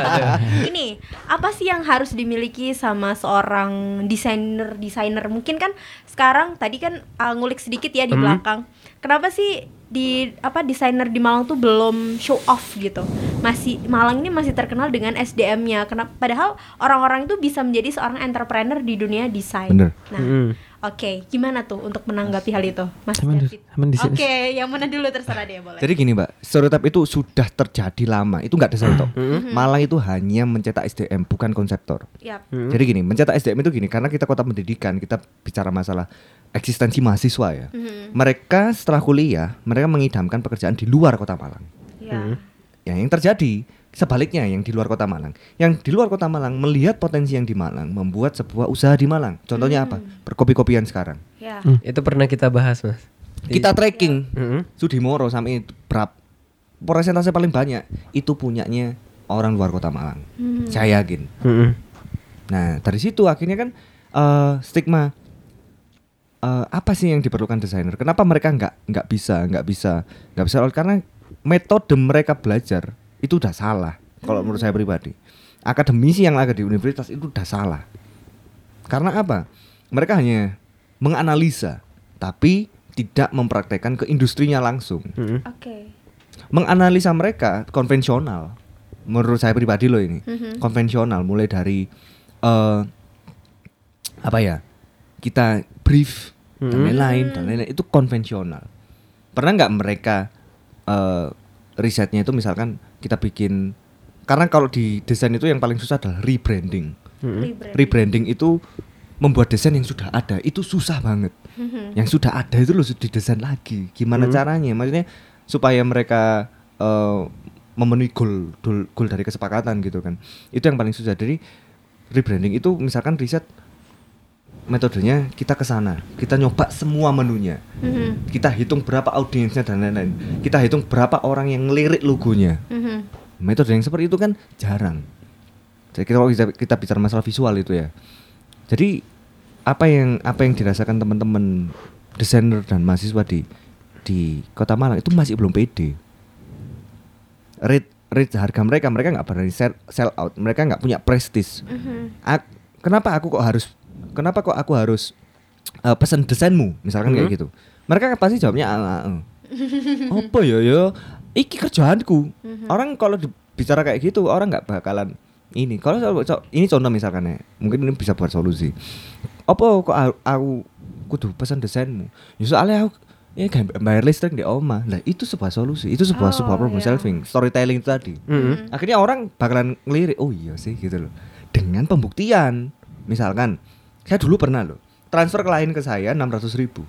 ini apa sih yang harus dimiliki sama seorang desainer desainer mungkin kan sekarang tadi kan uh, ngulik sedikit ya di Hmm. belakang kenapa sih di apa desainer di Malang tuh belum show off gitu masih Malang ini masih terkenal dengan SDM-nya kenapa padahal orang-orang itu bisa menjadi seorang entrepreneur di dunia desain Bener. nah Mm-mm. Oke gimana tuh untuk menanggapi hal itu Mas Temen- David? oke sini. yang mana dulu terserah dia boleh. Jadi gini mbak stereotip itu sudah terjadi lama. Itu nggak ada stereotip. Malang itu hanya mencetak SDM bukan konseptor. Yap. Jadi gini, mencetak SDM itu gini, karena kita kota pendidikan, kita bicara masalah eksistensi mahasiswa ya. Mereka setelah kuliah, mereka mengidamkan pekerjaan di luar kota Malang. Ya. Ya, yang terjadi sebaliknya yang di luar kota Malang. Yang di luar kota Malang melihat potensi yang di Malang, membuat sebuah usaha di Malang. Contohnya apa? Berkopi-kopian sekarang. Ya. Itu pernah kita bahas, Mas. Di- Kita tracking Mm-mm. Sudimoro sampai berapa persentase paling banyak itu punyanya orang luar kota Malang. Hmm. Saya yakin. Mm-mm. Nah dari situ akhirnya kan eh, stigma eh, apa sih yang diperlukan desainer? Kenapa mereka nggak nggak bisa nggak bisa nggak bisa karena metode mereka belajar itu udah salah kalau menurut saya pribadi. Akademisi yang ada di universitas itu udah salah. Karena apa? Mereka hanya menganalisa tapi tidak mempraktekkan ke industrinya langsung. Mm-mm. Oke. Menganalisa mereka konvensional. Menurut saya pribadi loh ini Mhm. konvensional mulai dari eh apa ya kita brief dan Hmm. lain-lain dan lain-lain itu konvensional pernah nggak mereka eh risetnya itu misalkan kita bikin karena kalau di desain itu yang paling susah adalah rebranding Mm-mm. Rebranding. rebranding itu membuat desain yang sudah ada itu susah banget Mhm. yang sudah ada itu loh didesain lagi gimana Hmm. caranya maksudnya supaya mereka eh, memenuhi goal, goal goal dari kesepakatan gitu kan itu yang paling susah jadi rebranding itu misalkan riset metodenya kita ke sana kita nyoba semua menunya Mhm. kita hitung berapa audiensnya dan lain-lain kita hitung berapa orang yang ngelirik logonya Mhm. metode yang seperti itu kan jarang. Jadi kalau kita, kita bicara masalah visual itu ya. Jadi apa yang apa yang dirasakan teman-teman desainer dan mahasiswa di di Kota Malang itu masih belum pede. Rate rate harga mereka mereka nggak berani sell, sell out, mereka nggak punya prestis. Mhm. Ak- kenapa aku kok harus kenapa kok aku harus eh, pesan desainmu misalkan kayak Mhm. gitu. Mereka kan pasti jawabnya ah, ah, ah. apa ya ya iki kerjaanku orang kalau bicara kayak gitu orang nggak bakalan ini kalau so- so- ini contoh misalkan ya mungkin ini bisa buat solusi apa kok aku, aku kudu pesan desainmu ya soalnya aku ya bayar listrik di oma nah itu sebuah solusi itu sebuah Oh, sebuah problem iya. solving storytelling itu tadi Mm-mm. akhirnya orang bakalan ngelirik oh iya sih gitu loh dengan pembuktian misalkan saya dulu pernah loh transfer klien ke saya 600 ribu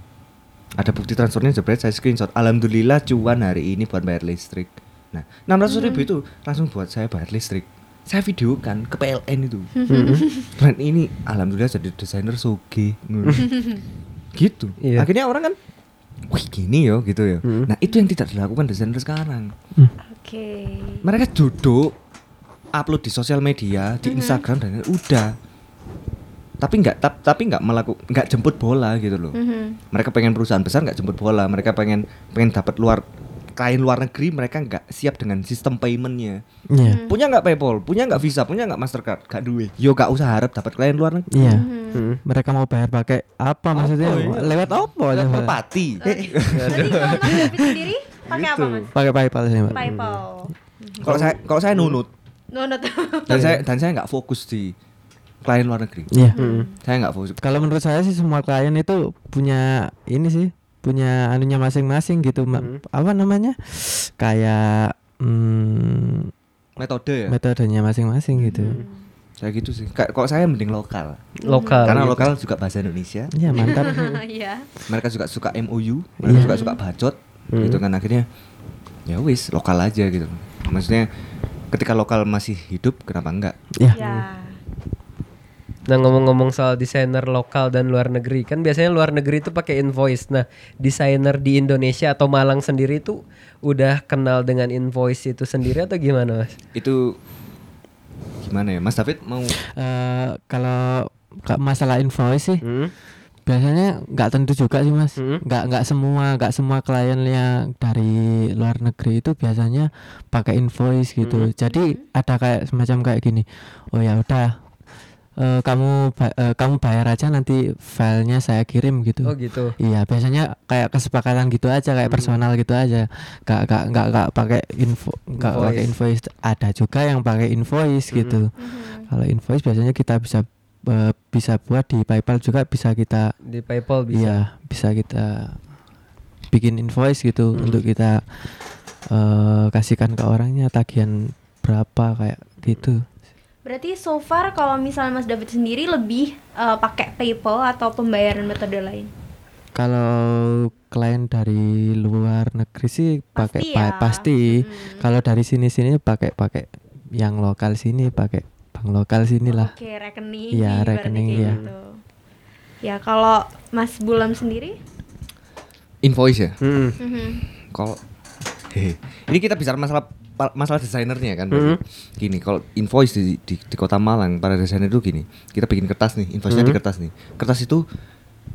ada bukti transfernya jebret saya screenshot alhamdulillah cuan hari ini buat bayar listrik Nah, 600 ribu itu langsung buat saya bayar listrik. Saya videokan ke PLN itu. Brand ini alhamdulillah jadi desainer soge. Ngono. gitu. Iya. Akhirnya orang kan wih gini yo gitu ya. Nah, itu yang tidak dilakukan desainer sekarang. Oke. Mereka duduk upload di sosial media, di Instagram dan udah. Tapi nggak tap- tapi nggak melakukan nggak jemput bola gitu loh. Mhm. Mereka pengen perusahaan besar nggak jemput bola, mereka pengen pengen dapat luar klien luar negeri mereka nggak siap dengan sistem paymentnya. Iya. Punya nggak PayPal, punya nggak Visa, punya nggak Mastercard, nggak duit. Yo nggak usah harap dapat klien luar negeri. Iya. Hmm. Mereka mau bayar pakai apa maksudnya? iya? Lewat apa? Lewat merpati. Jadi kalau Mas David sendiri pakai apa Gitu. Mas? Pakai PayPal sih. PayPal. Kalau saya kalau saya nunut Nunut. dan saya dan saya nggak fokus di klien luar negeri. Iya. Saya nggak fokus. Kalau menurut saya sih semua klien itu punya ini sih, punya anunya masing-masing gitu, Mbak. Apa namanya? Kayak hmm, Metode ya. metodenya masing-masing gitu. Saya gitu sih. Kalau saya mending lokal. Lokal. Karena gitu. lokal juga bahasa Indonesia. Iya, mantap. Iya. Mereka juga suka MOU, mereka Iya. juga suka bacot. Gitu kan akhirnya ya wis lokal aja gitu. Maksudnya ketika lokal masih hidup kenapa enggak? Iya. Ya. Nah ngomong-ngomong soal desainer lokal dan luar negeri kan biasanya luar negeri itu pakai invoice. Nah desainer di Indonesia atau Malang sendiri itu udah kenal dengan invoice itu sendiri atau gimana mas? Itu gimana ya? Mas David mau Eh, kalau ka- masalah invoice sih Hmm? biasanya nggak tentu juga sih mas Hmm. nggak nggak semua nggak semua klien yang dari luar negeri itu biasanya pakai invoice gitu jadi ada kayak semacam kayak gini oh ya udah eh, kamu ba- eh, kamu bayar aja nanti filenya saya kirim gitu Oh gitu. Iya, biasanya kayak kesepakatan gitu aja, kayak personal gitu aja. Gak gak gak gak pakai info, gak Invoice. pakai invoice. Ada juga yang pakai invoice gitu. Kalau invoice biasanya kita bisa eh, bisa buat di PayPal juga bisa kita Di PayPal bisa. iya, bisa kita bikin invoice gitu untuk kita eh, kasihkan ke orangnya tagihan berapa kayak gitu. Berarti so far kalau misalnya Mas David sendiri lebih eh, pakai PayPal atau pembayaran metode lain? Kalau klien dari luar negeri sih pakai Pasti pa- ya. pasti. Mm. Kalau dari sini sini pakai pakai yang lokal sini pakai bank lokal sinilah. Oke, rekening. Iya, rekening, iya. gitu. Ya, kalau Mas Bulam sendiri? invoice ya? Hmm. Mhm. Kalau hehe. ini kita bicara masalah masalah desainernya kan. berarti. Gini, kalau invoice di, di di Kota Malang para desainer itu gini. Kita bikin kertas nih, invoice-nya di kertas nih. Kertas itu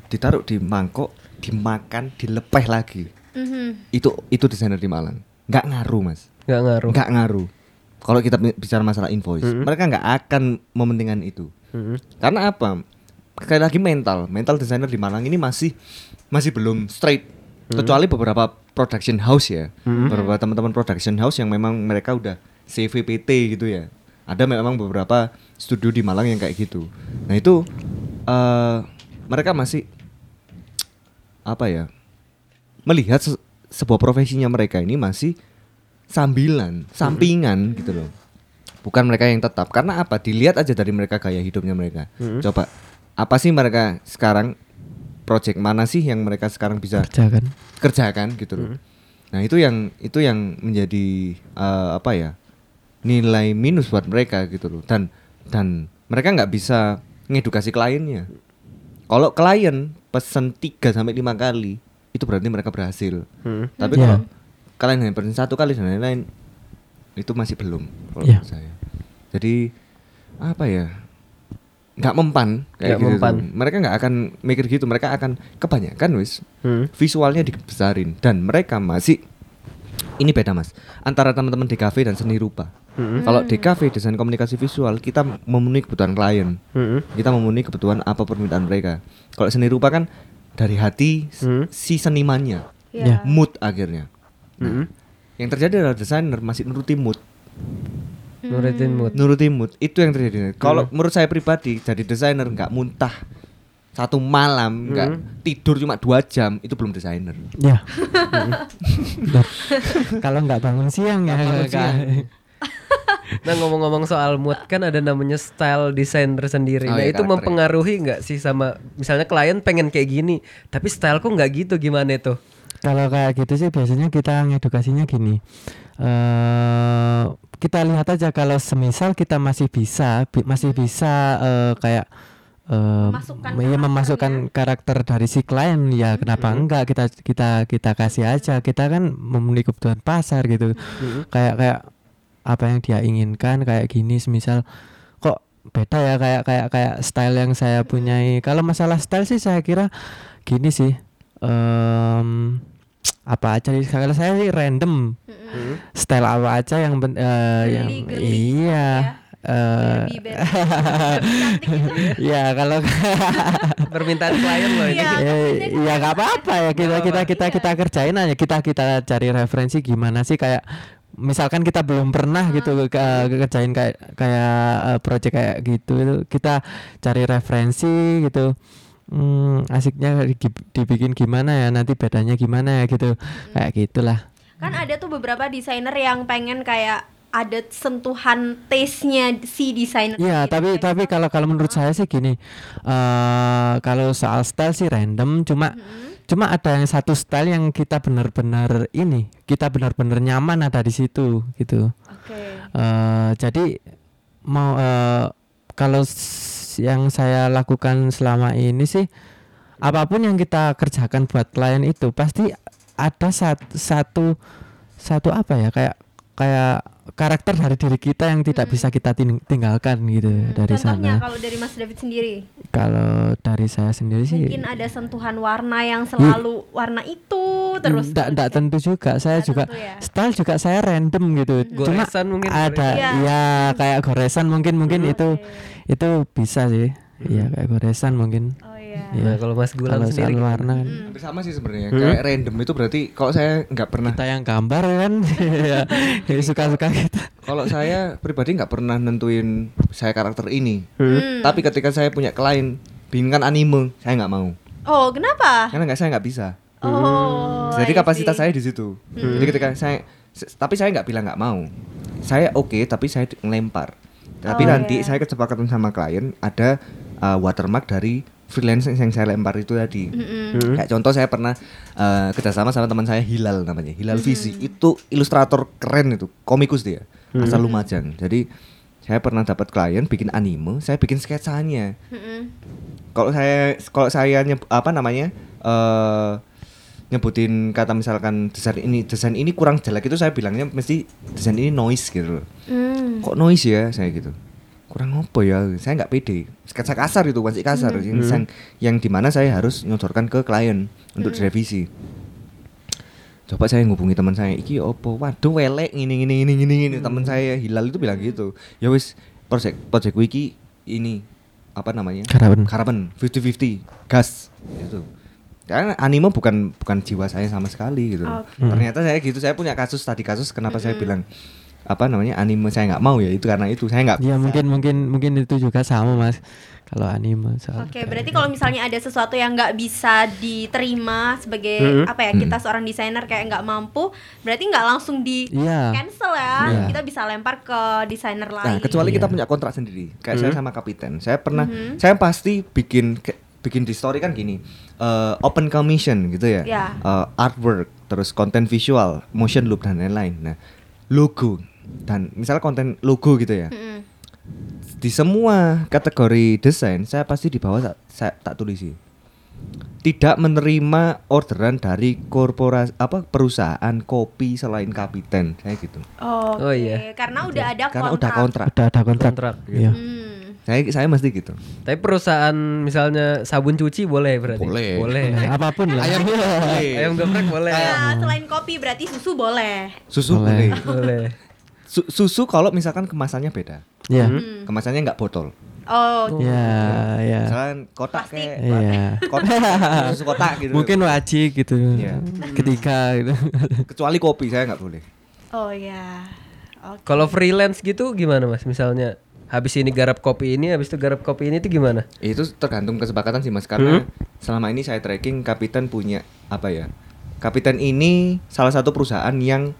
ditaruh di mangkok, dimakan, dilepeh lagi. Mhm. Itu itu desainer di Malang. Nggak ngaruh, Mas. Nggak ngaruh. Nggak ngaruh. Kalau kita bi- bicara masalah invoice, mereka nggak akan mementingkan itu. Hmm. Karena apa? Sekali lagi mental, mental desainer di Malang ini masih masih belum straight. Kecuali beberapa production house ya, beberapa teman-teman production house yang memang mereka udah CVPT gitu ya. Ada memang beberapa studio di Malang yang kayak gitu. Nah itu eh mereka masih apa ya? Melihat se- sebuah profesinya mereka ini masih sambilan, sampingan gitu loh. Bukan mereka yang tetap. Karena apa? Dilihat aja dari mereka gaya hidupnya mereka. Coba apa sih mereka sekarang project mana sih yang mereka sekarang bisa Kerja kan. kerjakan gitu loh. Nah, itu yang itu yang menjadi eh, apa ya? nilai minus buat mereka gitu loh. Dan dan mereka nggak bisa ngedukasi kliennya. Kalau klien pesen 3 sampai lima kali, itu berarti mereka berhasil. Hmm. Tapi Iya. kalau kalian hanya pesen satu kali dan lain-lain itu masih belum kalau Iya. menurut saya. Jadi apa ya? Nggak mempan kayak Nggak gitu mempan. tuh. Mereka nggak akan mikir gitu. Mereka akan kebanyakan wis Hmm. visualnya dibesarin dan mereka masih ini beda mas antara teman-teman DKV dan seni rupa. Kalau DKV desain komunikasi visual kita memenuhi kebutuhan klien, Hmm. kita memenuhi kebutuhan apa permintaan mereka. Kalau seni rupa kan dari hati Hmm. si senimannya, Ya. mood akhirnya. Hmm. Nah, Yang terjadi adalah desainer masih nuruti mood, Nurutin mood. nuruti mood itu yang terjadi. Kalau menurut saya pribadi jadi desainer nggak muntah satu malam nggak tidur cuma dua jam itu belum desainer. Ya. Kalau nggak bangun siang ya. bangun siang. Nah ngomong-ngomong soal mood kan ada namanya style designer sendiri. Oh, nah iya, itu mempengaruhi nggak sih sama misalnya klien pengen kayak gini, tapi styleku nggak gitu gimana itu? Kalau kayak gitu sih biasanya kita ngedukasinya gini. eh kita lihat aja kalau semisal kita masih bisa bi- masih bisa eh, kayak eh Memasukkan iya, karakternya. memasukkan karakter dari si klien ya kenapa enggak? Kita kita kita kasih aja. Kita kan memenuhi kebutuhan pasar gitu. Kayak kayak apa yang dia inginkan kayak gini semisal kok beda ya kayak kayak kayak style yang saya punyai. Kalau masalah style sih saya kira gini sih em apa aja kalau saya sih random. Hmm. style apa aja yang ben- eh, yang Girly-girly iya. Cantik gitu. ya? Kalau Permintaan klien loh ini. Iya. ya, ya nggak apa-apa ya. Kita kita kita kita kerjain aja. Kita kita cari referensi gimana sih? Kayak misalkan kita belum pernah gitu ke, ke- kerjain kayak kayak project kayak gitu itu kita cari referensi gitu hmm, asiknya di- dibikin gimana ya nanti bedanya gimana ya gitu kayak gitulah Kan ada tuh beberapa desainer yang pengen kayak ada sentuhan taste-nya si desainer. Iya, sendiri. tapi Kayak tapi kalau kalau menurut saya sih gini, eh kalau soal style sih random, cuma cuma ada yang satu style yang kita benar-benar ini, kita benar-benar nyaman ada di situ gitu. Oke. eh jadi mau eh kalau yang saya lakukan selama ini sih apa pun yang kita kerjakan buat klien itu pasti ada satu satu satu apa ya kayak kayak karakter dari diri kita yang tidak bisa kita ting- tinggalkan gitu dari Contohnya sana. kalau dari Mas David sendiri, Kalau dari saya sendiri sih mungkin ada sentuhan warna yang selalu warna itu terus. Nggak, nggak tentu juga. Saya Nggak juga tentu ya? style juga saya random gitu. Cuma Goresan mungkin ada Iya. ya kayak goresan mungkin mungkin itu Oke. itu bisa sih. Iya kayak goresan mungkin. Oh Iya. Nah, kalau Mas Gulam Kalau sendiri warna kan Hmm. Hampir sama sih sebenarnya. Kayak random itu berarti kalau saya nggak pernah kita yang gambar kan ya suka-suka kita. kalau saya pribadi nggak pernah nentuin saya karakter ini. Hmm. Tapi ketika saya punya klien bingungan anime, saya nggak mau. Oh, kenapa? Karena nggak saya nggak bisa. Oh. Jadi I kapasitas saya di situ. Jadi ketika saya tapi saya nggak bilang nggak mau. Saya oke tapi saya ngelempar. Tapi Oh, nanti iya. saya kesepakatan sama klien ada uh, watermark dari freelance yang saya lempar itu tadi. Mm-mm. Kayak contoh saya pernah uh, kerjasama sama teman saya Hilal namanya Hilal Visi itu ilustrator keren itu komikus dia asal Lumajang. Jadi saya pernah dapat klien bikin anime, saya bikin sketsanya. Mm-mm. Kalau saya kalau saya nyeb, apa namanya eh nyebutin kata misalkan desain ini desain ini kurang jelek itu saya bilangnya mesti desain ini noise gitu loh. Hmm. Kok noise ya saya gitu. Kurang apa ya? Saya nggak pede. Sketsa kasar itu masih kasar yang, yang yang di mana saya harus nyodorkan ke klien untuk direvisi. Coba saya ngubungi teman saya, iki opo? Waduh, welek ini ini ini ini ini teman saya Hilal itu bilang gitu. Ya wis project project wiki ini apa namanya? Karaben. Karaben 50-50 gas gitu. Karena anime bukan bukan jiwa saya sama sekali gitu. Oke. Ternyata saya gitu, saya punya kasus tadi kasus kenapa saya bilang apa namanya anime saya nggak mau ya itu karena itu saya nggak Ya mungkin mungkin mungkin itu juga sama mas. Kalau anime soal Oke, berarti kalau misalnya ada sesuatu yang nggak bisa diterima sebagai Mm-mm. apa ya kita seorang desainer kayak nggak mampu, berarti nggak langsung di Iya. cancel ya. Iya. Kita bisa lempar ke desainer lain. Nah, kecuali kita Iya. punya kontrak sendiri. Kayak saya sama kapiten. Saya pernah saya pasti bikin bikin di story kan gini. eh, open commission gitu ya. Ya. Eh, artwork, terus konten visual, motion loop dan lain-lain. Nah, logo dan misalnya konten logo gitu ya. Mm-mm. Di semua kategori desain saya pasti di bawah tak, saya tak tulisi. Tidak menerima orderan dari korporasi apa perusahaan kopi selain kapiten. Saya gitu. Oke, Oh, iya. karena udah ada Karena kontrak. udah kontrak. Udah ada kontrak. Kontrak, Iya. Hmm. Saya saya mesti gitu. Tapi perusahaan misalnya sabun cuci boleh berarti. Boleh. Boleh. Apa pun lah. Ayam Ayam geprek boleh. Ya, selain kopi berarti susu boleh. Susu Boleh. boleh. boleh. Su- susu kalau misalkan kemasannya beda. Iya. Hmm. Kemasannya nggak botol. Oh, Iya, iya. Misalkan kotak Plastik. kayak Iya. kotak, susu kotak gitu. Mungkin wajib gitu. Iya. Ketika gitu. kecuali kopi saya nggak boleh. oh ya. Oke. Kalau freelance gitu gimana Mas? Misalnya habis ini garap kopi ini, habis itu garap kopi ini itu gimana? Itu tergantung kesepakatan sih mas karena selama ini saya tracking kapitan punya apa ya? Kapitan ini salah satu perusahaan yang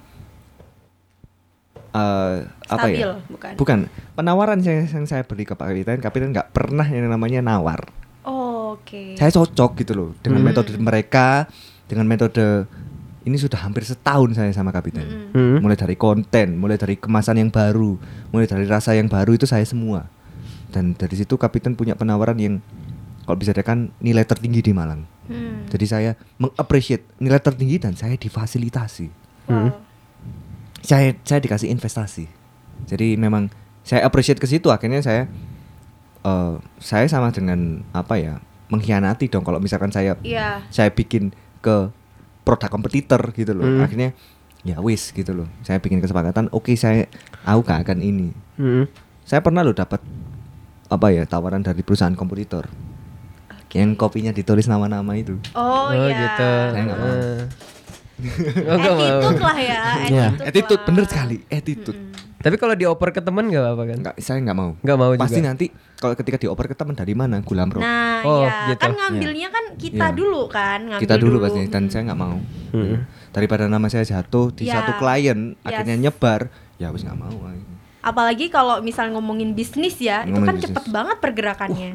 eh apa Stabil, ya? bukan? Bukan. Penawaran saya, yang saya beri ke kapitan, kapitan nggak pernah yang namanya nawar. Oh, Oke. Saya cocok gitu loh dengan metode mereka, dengan metode ini sudah hampir setahun saya sama kapiten. Hmm. Mulai dari konten, mulai dari kemasan yang baru, mulai dari rasa yang baru itu saya semua. Dan dari situ kapiten punya penawaran yang kalau bisa dikatakan nilai tertinggi di Malang. Hmm. Jadi saya mengappreciate nilai tertinggi dan saya difasilitasi. Wow. Saya saya dikasih investasi. Jadi memang saya appreciate ke situ akhirnya saya eh saya sama dengan apa ya mengkhianati dong kalau misalkan saya Iya. saya bikin ke produk kompetitor gitu loh. Hmm. Akhirnya ya wis gitu loh. Saya bikin kesepakatan oke saya aku gak akan ini. Hmm. Saya pernah loh dapat apa ya tawaran dari perusahaan kompetitor. Yang kopinya ditulis nama-nama itu. Oh, iya. gitu. Saya nggak mau. Attitude lah ya, Iya. attitude. Attitude lah. bener sekali, attitude. Tapi kalau dioper ke teman nggak apa-apa kan? Enggak, saya nggak mau. Nggak mau Pasti juga. nanti kalau ketika dioper ke teman dari mana? Gulam Rock. Nah, Oh, ya gitu. kan ngambilnya kan kita Iya. dulu kan, ngambil Kita dulu pasti dan saya nggak mau. Hmm. Daripada nama saya jatuh di Ya. satu klien Yes. akhirnya nyebar, ya wis nggak mau. Apalagi kalau misal ngomongin bisnis ya, itu Ngomongin kan bisnis. cepet banget pergerakannya.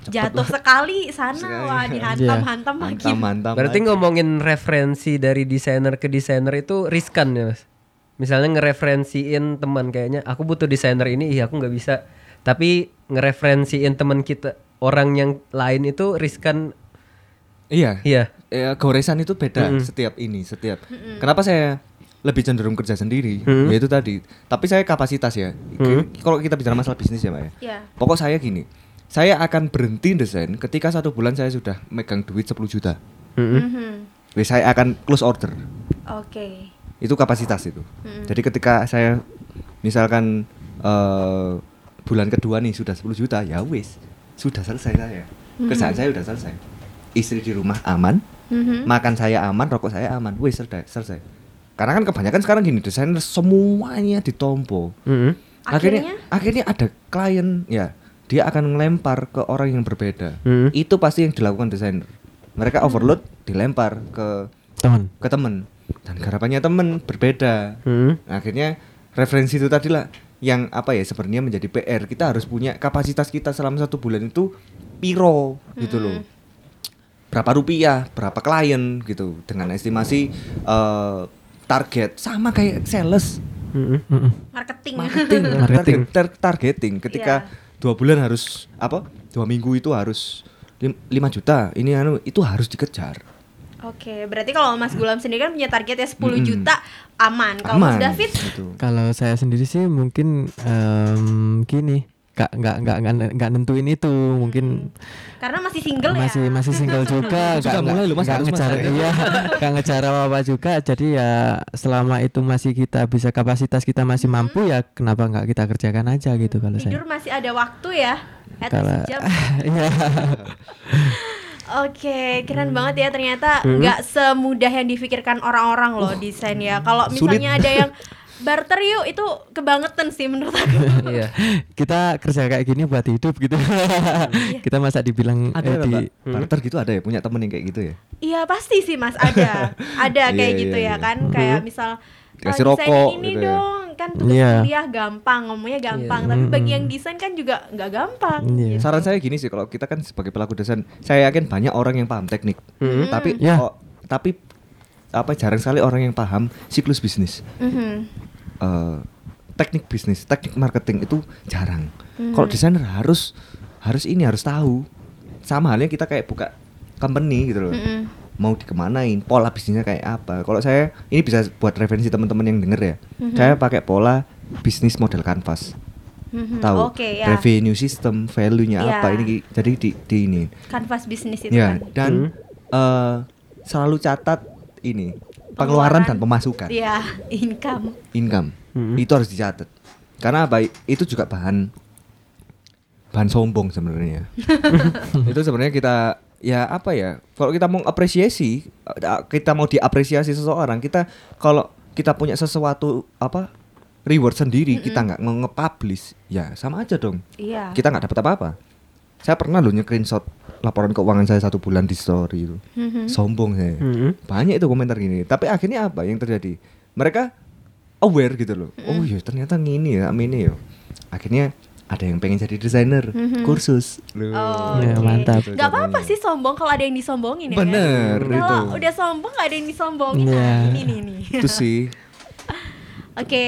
cepet Jatuh sekali sana, Sekali. wah dihantam-hantam lagi. Mantap, mantap. Berarti ngomongin referensi dari desainer ke desainer itu riskan ya mas? Misalnya ngereferensiin teman kayaknya aku butuh desainer ini, iya aku nggak bisa. Tapi ngereferensiin teman kita orang yang lain itu riskan, Iya. iya. Ya, goresan itu beda setiap ini, setiap. Kenapa saya lebih cenderung kerja sendiri? Ya itu tadi. Tapi saya kapasitas ya. Kalau kita bicara masalah bisnis ya, Mbak ya. Iya. Pokok saya gini. Saya akan berhenti desain ketika satu bulan saya sudah megang duit 10 juta. Mhm. Wes saya akan close order. Oke. Itu kapasitas itu. Jadi ketika saya misalkan eh, bulan kedua nih sudah 10 juta, ya wis sudah selesai saya. Kerjaan saya sudah selesai. Istri di rumah aman, Mhm. makan saya aman, rokok saya aman, wis selesai. selesai. Karena kan kebanyakan sekarang gini desainer semuanya ditompo. Mm-mm. Akhirnya akhirnya ada klien ya dia akan ngelempar ke orang yang berbeda. Hmm. Itu pasti yang dilakukan desainer. Mereka overload dilempar ke Teman. ke temen dan garapannya temen berbeda. Hmm. Akhirnya referensi itu tadi lah yang apa ya sebenarnya menjadi PR kita harus punya kapasitas kita selama satu bulan itu piro gitu loh berapa rupiah berapa klien gitu dengan estimasi eh, target sama kayak sales. Mm-mm. Marketing. marketing Marketing. target- tar- targeting ketika dua bulan harus apa dua minggu itu harus lim- 5 juta ini anu itu harus dikejar Oke, berarti kalau Mas Gulam sendiri kan punya target ya 10 Mm-mm. juta aman. Kalau Mas David gitu. Kalau saya sendiri sih mungkin em, gini, nggak nggak nggak nggak nggak nentuin itu, mungkin karena masih single masih ya. masih single juga, nggak- mulai loh, Mas, nggak harus, Mas. ngejar iya, nggak ngejar apa apa juga. Jadi ya selama itu masih kita bisa kapasitas kita masih mampu ya kenapa nggak kita kerjakan aja gitu kalau saya. Tidur masih ada waktu ya. Kalau iya. Oke, keren banget ya ternyata nggak semudah yang dipikirkan orang-orang loh desain ya. Kalau sulit. misalnya ada yang barter yuk itu kebangetan sih menurut aku. Iya. kita kerja kayak gini buat hidup gitu. kita masa dibilang ada eh, di Mbak? barter gitu ada ya punya temen yang kayak gitu ya Iya pasti sih mas ada, ada kayak Iya, gitu iya, ya iya. kan kayak misal Dikasih "Oh, rokok ini gitu ya." dong kan tugas Iya. kuliah gampang ngomongnya gampang tapi bagi yang desain kan juga nggak gampang. Iya. Saran saya gini sih kalau kita kan sebagai pelaku desain, saya yakin banyak orang yang paham teknik. Tapi Ya. oh, tapi apa jarang sekali orang yang paham siklus bisnis. Mhm. Eh, teknik bisnis, teknik marketing itu jarang. Kalau desainer harus harus ini harus tahu. Sama halnya kita kayak buka company gitu loh. Mm-mm. Mau dikemanain, pola bisnisnya kayak apa. Kalau saya ini bisa buat referensi teman-teman yang denger ya. Saya pakai pola bisnis model canvas. Mhm. Tahu Oke ya. revenue system, value-nya Iya. apa ini jadi di, di ini. Kanvas bisnis itu Ya, kan. dan eh, selalu catat ini pengeluaran dan pemasukan, Iya, income. income. Itu harus dicatat. Karena apa? Itu juga bahan bahan sombong sebenarnya. itu sebenarnya kita ya apa ya? Kalau kita mau apresiasi, kita mau diapresiasi seseorang, kita kalau kita punya sesuatu apa reward sendiri, kita nggak nge- nge-publish, ya sama aja dong. Iya. Kita nggak dapat apa-apa. Saya pernah loh screenshot laporan keuangan saya satu bulan di story itu. Mhm. Sombong saya. Mhm. Banyak itu komentar gini. Tapi akhirnya apa yang terjadi? Mereka aware gitu loh. Oh iya ternyata gini ya, ini ya. Akhirnya ada yang pengen jadi desainer kursus Loh. Oh, Ya, oke. mantap. Gak apa-apa sih sombong kalau ada yang disombongin ya. kan? Bener, Kalau itu. udah sombong gak ada yang disombongin. Iya. Nah, ini nih nih. itu sih Oke.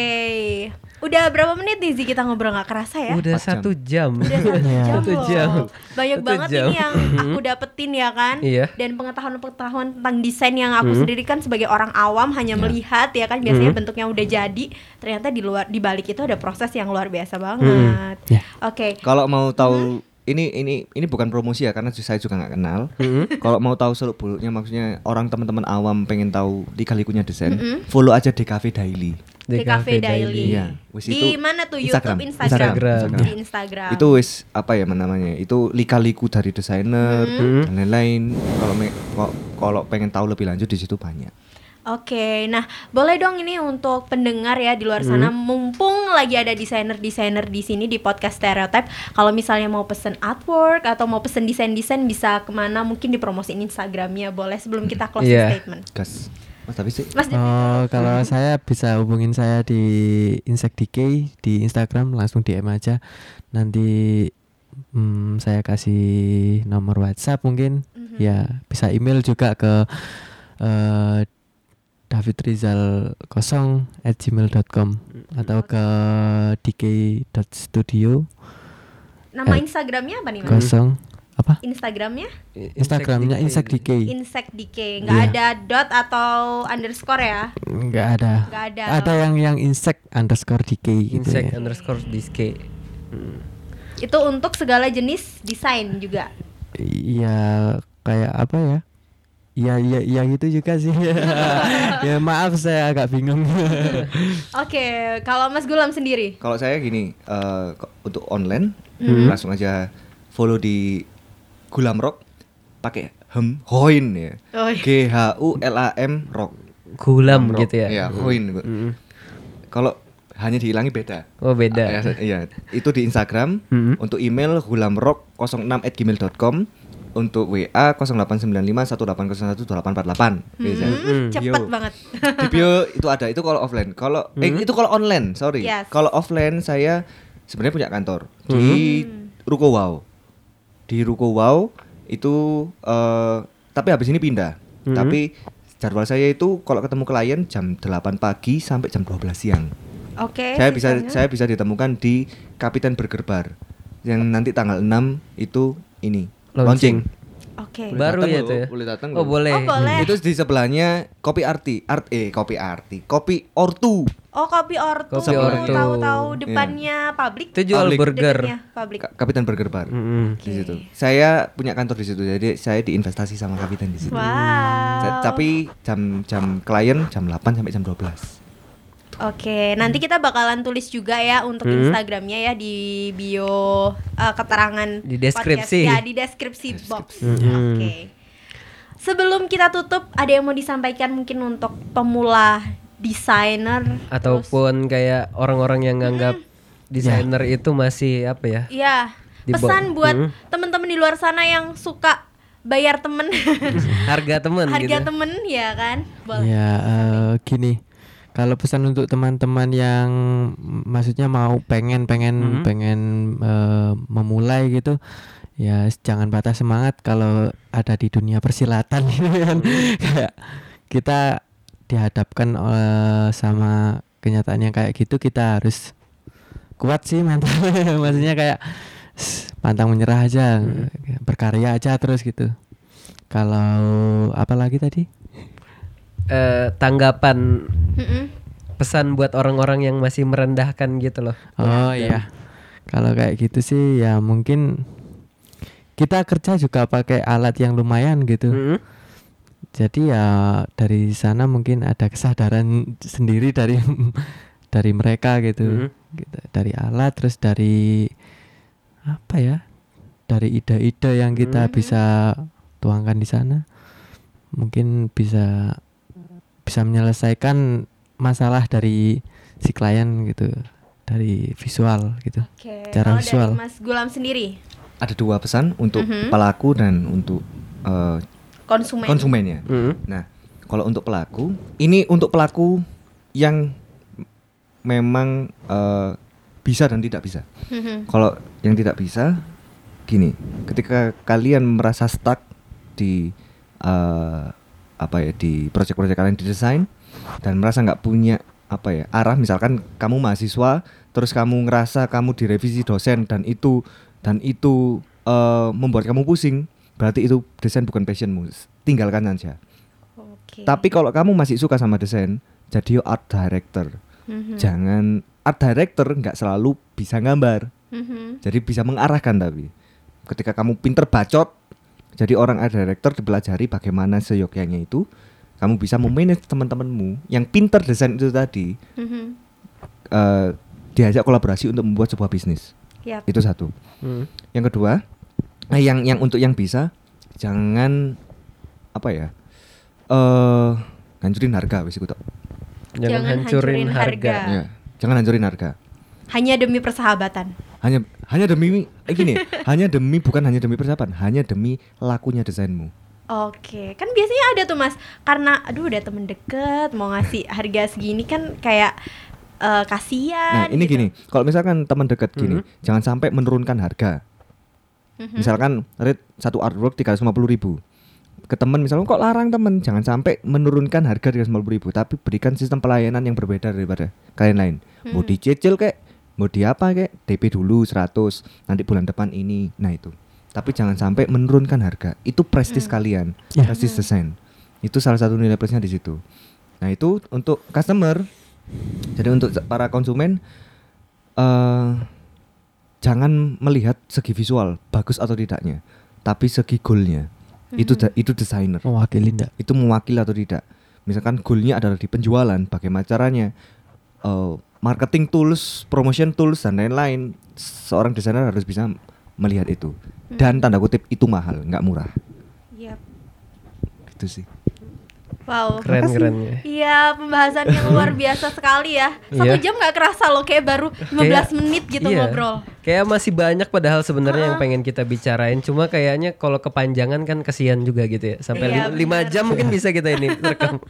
Udah berapa menit nih Zi kita ngobrol nggak kerasa ya? Udah satu jam. Udah satu Iya. jam Satu jam. Banyak Satu banget jam. ini yang aku dapetin ya kan. Iya. Dan pengetahuan-pengetahuan tentang desain yang aku Hmm. sendiri kan sebagai orang awam hanya Ya. melihat ya kan biasanya Hmm. bentuknya udah jadi. Ternyata di luar di balik itu ada proses yang luar biasa Hmm. banget. Ya. Oke. kalau mau tahu ini ini ini bukan promosi ya karena saya juga nggak kenal kalau mau tahu seluk beluknya maksudnya orang teman-teman awam pengen tahu lika-likunya desain follow aja DKV Daily Di Cafe Daily. Iya, wis Di itu mana tuh? Instagram. YouTube, Instagram. Instagram. Di Instagram. itu wis apa ya namanya itu lika-liku dari desainer Hmm. dan lain-lain kalau kalau pengen tahu lebih lanjut di situ banyak Oke, nah boleh dong ini untuk pendengar ya di luar sana, Hmm. mumpung lagi ada desainer-desainer di sini di podcast Stereotype, kalau misalnya mau pesen artwork atau mau pesen desain-desain bisa ke mana? Mungkin dipromosiin Instagramnya, boleh sebelum kita closing Iya. statement. gas mas tapi sih Mas, Oh, kalau saya bisa hubungin saya di Insect Decay di Instagram langsung DM aja. Nanti hmm, saya kasih nomor WhatsApp mungkin. Mhm. Ya, bisa email juga ke eh, David Rizal 0 at gmail.com atau ke dk.studio nama Instagramnya apa nih mas? kosong apa Instagramnya Instagramnya Insect Decay Insect Decay, nggak Iya. ada dot atau underscore ya? nggak ada Nggak ada. ada yang yang insect underscore decay gitu Insect ya. underscore diske. Itu untuk segala jenis desain juga. Iya kayak apa ya? Iya iya iya gitu juga sih. ya maaf saya agak bingung. Oke, kalau Mas Gulam sendiri? kalau saya gini eh, ko- untuk online Hmm. langsung aja follow di Gulam Rock pakai hem hoin ya Oh, iya. G H U L A M rock Gulam Rock. gitu ya. Iya, hoin Bu. Mm-mm. kalau hanya dihilangi beda Oh beda. Ya, iya itu di Instagram Mm-mm. untuk email gulamrock06@gmail.com untuk WA 089518012848 bisa Hmm, cepet Yo. banget. di bio itu ada itu kalau offline kalau eh Hmm? itu kalau online sorry Yes. kalau offline saya sebenarnya punya kantor Hmm? di Ruko Wow di Ruko Wow itu eh tapi habis ini pindah Hmm? tapi jadwal saya itu kalau ketemu klien jam 8 pagi sampai jam 12 siang Oke. saya bisa sisanya? saya bisa ditemukan di Kapitan Burger Bar yang nanti tanggal 6 itu ini Launching. Oke. Boleh Baru ya itu ya. boleh datang Oh boleh. Oh, boleh. itu di sebelahnya kopi arti art eh kopi arti kopi ortu Oh, kopi ortu. Kopi Ortu. Tahu-tahu depannya publik. Itu jual Public. burger. Publik. Ka- Kapitan Burger Bar Mm-mm. di situ. Saya punya kantor di situ, jadi saya diinvestasi sama Kapitan di situ. Wow. Tapi jam jam klien jam 8 sampai jam 12. Oke, nanti kita bakalan tulis juga ya untuk Hmm. Instagramnya ya di bio eh, keterangan Di deskripsi. podcast. ya di deskripsi box. Mm-mm. Oke. Sebelum kita tutup, ada yang mau disampaikan mungkin untuk pemula desainer terus- Ataupun kayak orang-orang yang nganggap desainer itu masih apa ya? Iya. Di Pesan buat Hmm. temen-temen di luar sana yang suka bayar temen, Harga temen harga gitu. temen ya kan? Boleh. ya eh, gini. Kalau pesan untuk teman-teman yang mm, maksudnya mau pengen pengen Mhm. pengen eh, memulai gitu, ya jangan patah semangat kalau ada di dunia persilatan gitu kan. Kayak kita dihadapkan eh, sama kenyataan yang kayak gitu kita harus kuat sih mentalnya. Maksudnya kayak pantang menyerah aja berkarya aja terus gitu. Kalau apa lagi tadi Eh, tanggapan Mm-mm. pesan buat orang-orang yang masih merendahkan gitu loh. oh iya kalau kayak gitu sih ya mungkin kita kerja juga pakai alat yang lumayan gitu Mm-mm. jadi ya dari sana mungkin ada kesadaran sendiri dari dari mereka gitu Mhm. Gitu. dari alat terus dari apa ya dari ide-ide yang kita Mhm. bisa tuangkan di sana mungkin bisa bisa menyelesaikan masalah dari si klien gitu dari visual gitu Oke. Cara Kalau visual. dari Mas Gulam sendiri, Ada dua pesan untuk Mhm. pelaku dan untuk eh, konsumen. konsumennya. Mm-mm. Nah, kalau untuk pelaku, ini untuk pelaku yang memang eh, bisa dan tidak bisa. Mhm. Kalau yang tidak bisa, gini, ketika kalian merasa stuck di eh, apa ya di proyek-proyek kalian di desain dan merasa nggak punya apa ya arah, misalkan kamu mahasiswa, terus kamu ngerasa kamu direvisi dosen dan itu dan itu eh, membuat kamu pusing, berarti itu desain bukan passionmu, tinggalkan saja. Oke. Tapi kalau kamu masih suka sama desain, jadi art director. Mhm. Jangan art director nggak selalu bisa gambar. Mhm. Jadi bisa mengarahkan tapi ketika kamu pinter bacot, jadi orang art director dipelajari bagaimana seyogyanya itu kamu bisa memanage teman-temanmu yang pinter desain itu tadi Mhm. eh, diajak kolaborasi untuk membuat sebuah bisnis. Yap. Itu satu. Hmm. Yang kedua, eh, yang yang untuk yang bisa jangan apa ya? Eh ngancurin harga wis. Jangan, Jangan hancurin hancurin harga. harga. Ya, jangan hancurin harga. Hanya demi persahabatan. Hanya hanya demi eh, gini, hanya demi bukan hanya demi persiapan, hanya demi lakunya desainmu. Oke, kan biasanya ada tuh mas, karena aduh udah temen deket mau ngasih harga segini kan kayak eh, kasihan. Nah, ini gitu. gini, kalau misalkan teman dekat gini, jangan sampai menurunkan harga. Mhm. Misalkan rate satu artwork 350.000 ribu ke teman misalnya kok larang temen jangan sampai menurunkan harga 350.000 ribu tapi berikan sistem pelayanan yang berbeda daripada kalian lain mau Hmm. dicicil kayak mau di apa kayak DP dulu 100 nanti bulan depan ini. Nah itu. Tapi jangan sampai menurunkan harga. Itu prestis Hmm. kalian. Ya. prestis desain. Itu salah satu nilai plusnya di situ. Nah itu untuk customer. Jadi untuk para konsumen eh jangan melihat segi visual bagus atau tidaknya. Tapi segi goalnya. Itu da- itu desainer. Mewakili ndak? itu mewakili atau tidak. Misalkan goalnya adalah di penjualan bagaimana caranya eh, marketing tools promotion tools dan lain-lain seorang desainer harus bisa melihat itu. Dan tanda kutip itu mahal nggak murah. Yap. itu sih Wow. Keren keren ya. Iya pembahasannya luar biasa sekali ya Satu Iya. jam gak kerasa loh kayak baru 15 menit gitu iya. ngobrol Kayak masih banyak padahal sebenarnya yang pengen kita bicarain. Cuma kayaknya kalau kepanjangan kan kasihan juga gitu ya. Sampai Iya, li- lima benar. jam mungkin bisa kita ini rekam.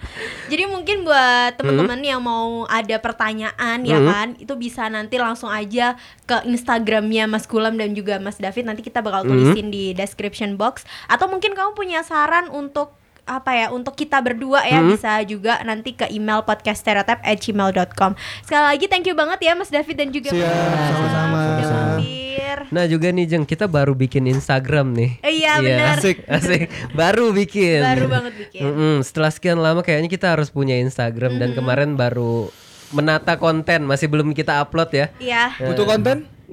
Jadi mungkin buat teman-teman Hmm. yang mau ada pertanyaan ya kan Itu bisa nanti langsung aja ke Instagramnya Mas Gulam dan juga Mas David Nanti kita bakal Hmm. tulisin di description box Atau mungkin kamu punya saran untuk apa ya untuk kita berdua ya Hmm. bisa juga nanti ke email podcaststereotype@gmail.com sekali lagi thank you banget ya Mas David dan juga Mas Gulam sama-sama. mampir. Nah juga nih Jeng kita baru bikin Instagram nih. Eh, iya, benar. Asik asik. Baru bikin. baru banget bikin Mm-mm, Setelah sekian lama kayaknya kita harus punya Instagram dan kemarin baru menata konten masih belum kita upload ya. Iya. butuh konten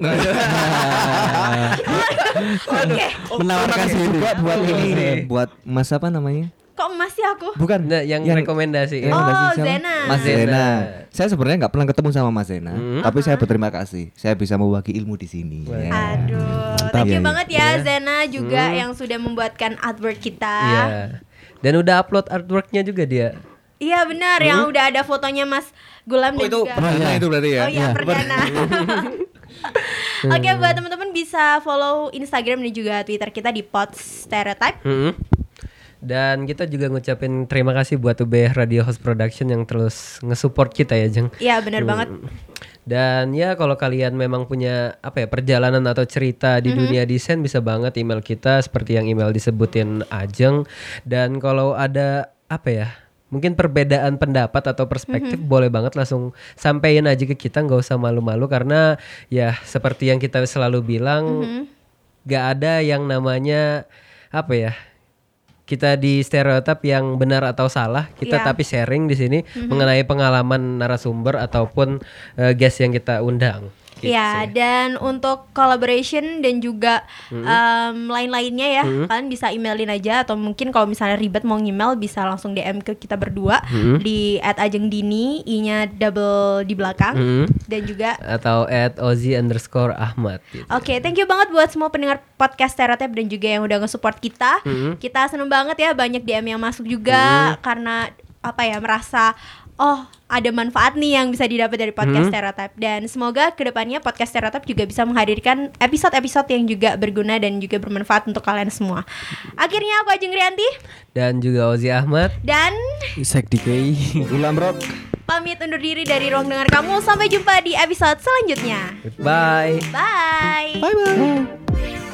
Oke. Menawarkan diri. buat buat ini buat mas apa namanya masih aku? bukan Nah, yang, rekomendasi. yang Oh, rekomendasi siapa? Zena. Mas Zena. Zena. Saya sebenarnya nggak pernah ketemu sama Mas Zena, Hmm. tapi saya berterima kasih. Saya bisa membagi ilmu di sini. Ya. Aduh, thank you iya. banget ya Zena juga yang sudah membuatkan artwork kita. Iya. Dan udah upload artworknya juga dia. Iya benar, yang udah ada fotonya Mas Gulam Oh dan itu juga. perdana itu berarti ya? Oh iya, perdana. Oke, buat teman-teman bisa follow Instagram dan juga Twitter kita di Pod Stereotype. Mm-mm. Dan kita juga ngucapin terima kasih buat UB Radio Host Production yang terus nge-support kita ya, Jeng. Iya, benar banget. Dan ya kalau kalian memang punya apa ya perjalanan atau cerita di dunia desain bisa banget email kita seperti yang email disebutin Ajeng. Dan kalau ada apa ya mungkin perbedaan pendapat atau perspektif boleh banget langsung sampein aja ke kita nggak usah malu-malu karena ya seperti yang kita selalu bilang nggak ada yang namanya apa ya kita di stereotip yang benar atau salah kita Iya. tapi sharing di sini mengenai pengalaman narasumber ataupun eh, guest yang kita undang. Gitu. Iya, dan untuk collaboration dan juga em, lain-lainnya ya, kalian bisa emailin aja atau mungkin kalau misalnya ribet mau email bisa langsung DM ke kita berdua di @ajengdini, i-nya double di belakang Mhm. dan juga Atau at Ozi underscore Ahmad. gitu. Oke, thank you banget buat semua pendengar podcast Stereotype dan juga yang udah nge-support kita. Kita seneng banget ya banyak DM yang masuk juga karena apa ya merasa oh ada manfaat nih yang bisa didapat dari podcast Stereotype dan semoga ke depannya podcast Stereotype juga bisa menghadirkan episode-episode yang juga berguna dan juga bermanfaat untuk kalian semua. Akhirnya aku Ajeng Rianti Dan juga Ozi Ahmad. dan Sek DKI. Ulam Rock. pamit undur diri dari ruang dengar kamu. Sampai jumpa di episode selanjutnya. Bye. Bye. Bye bye.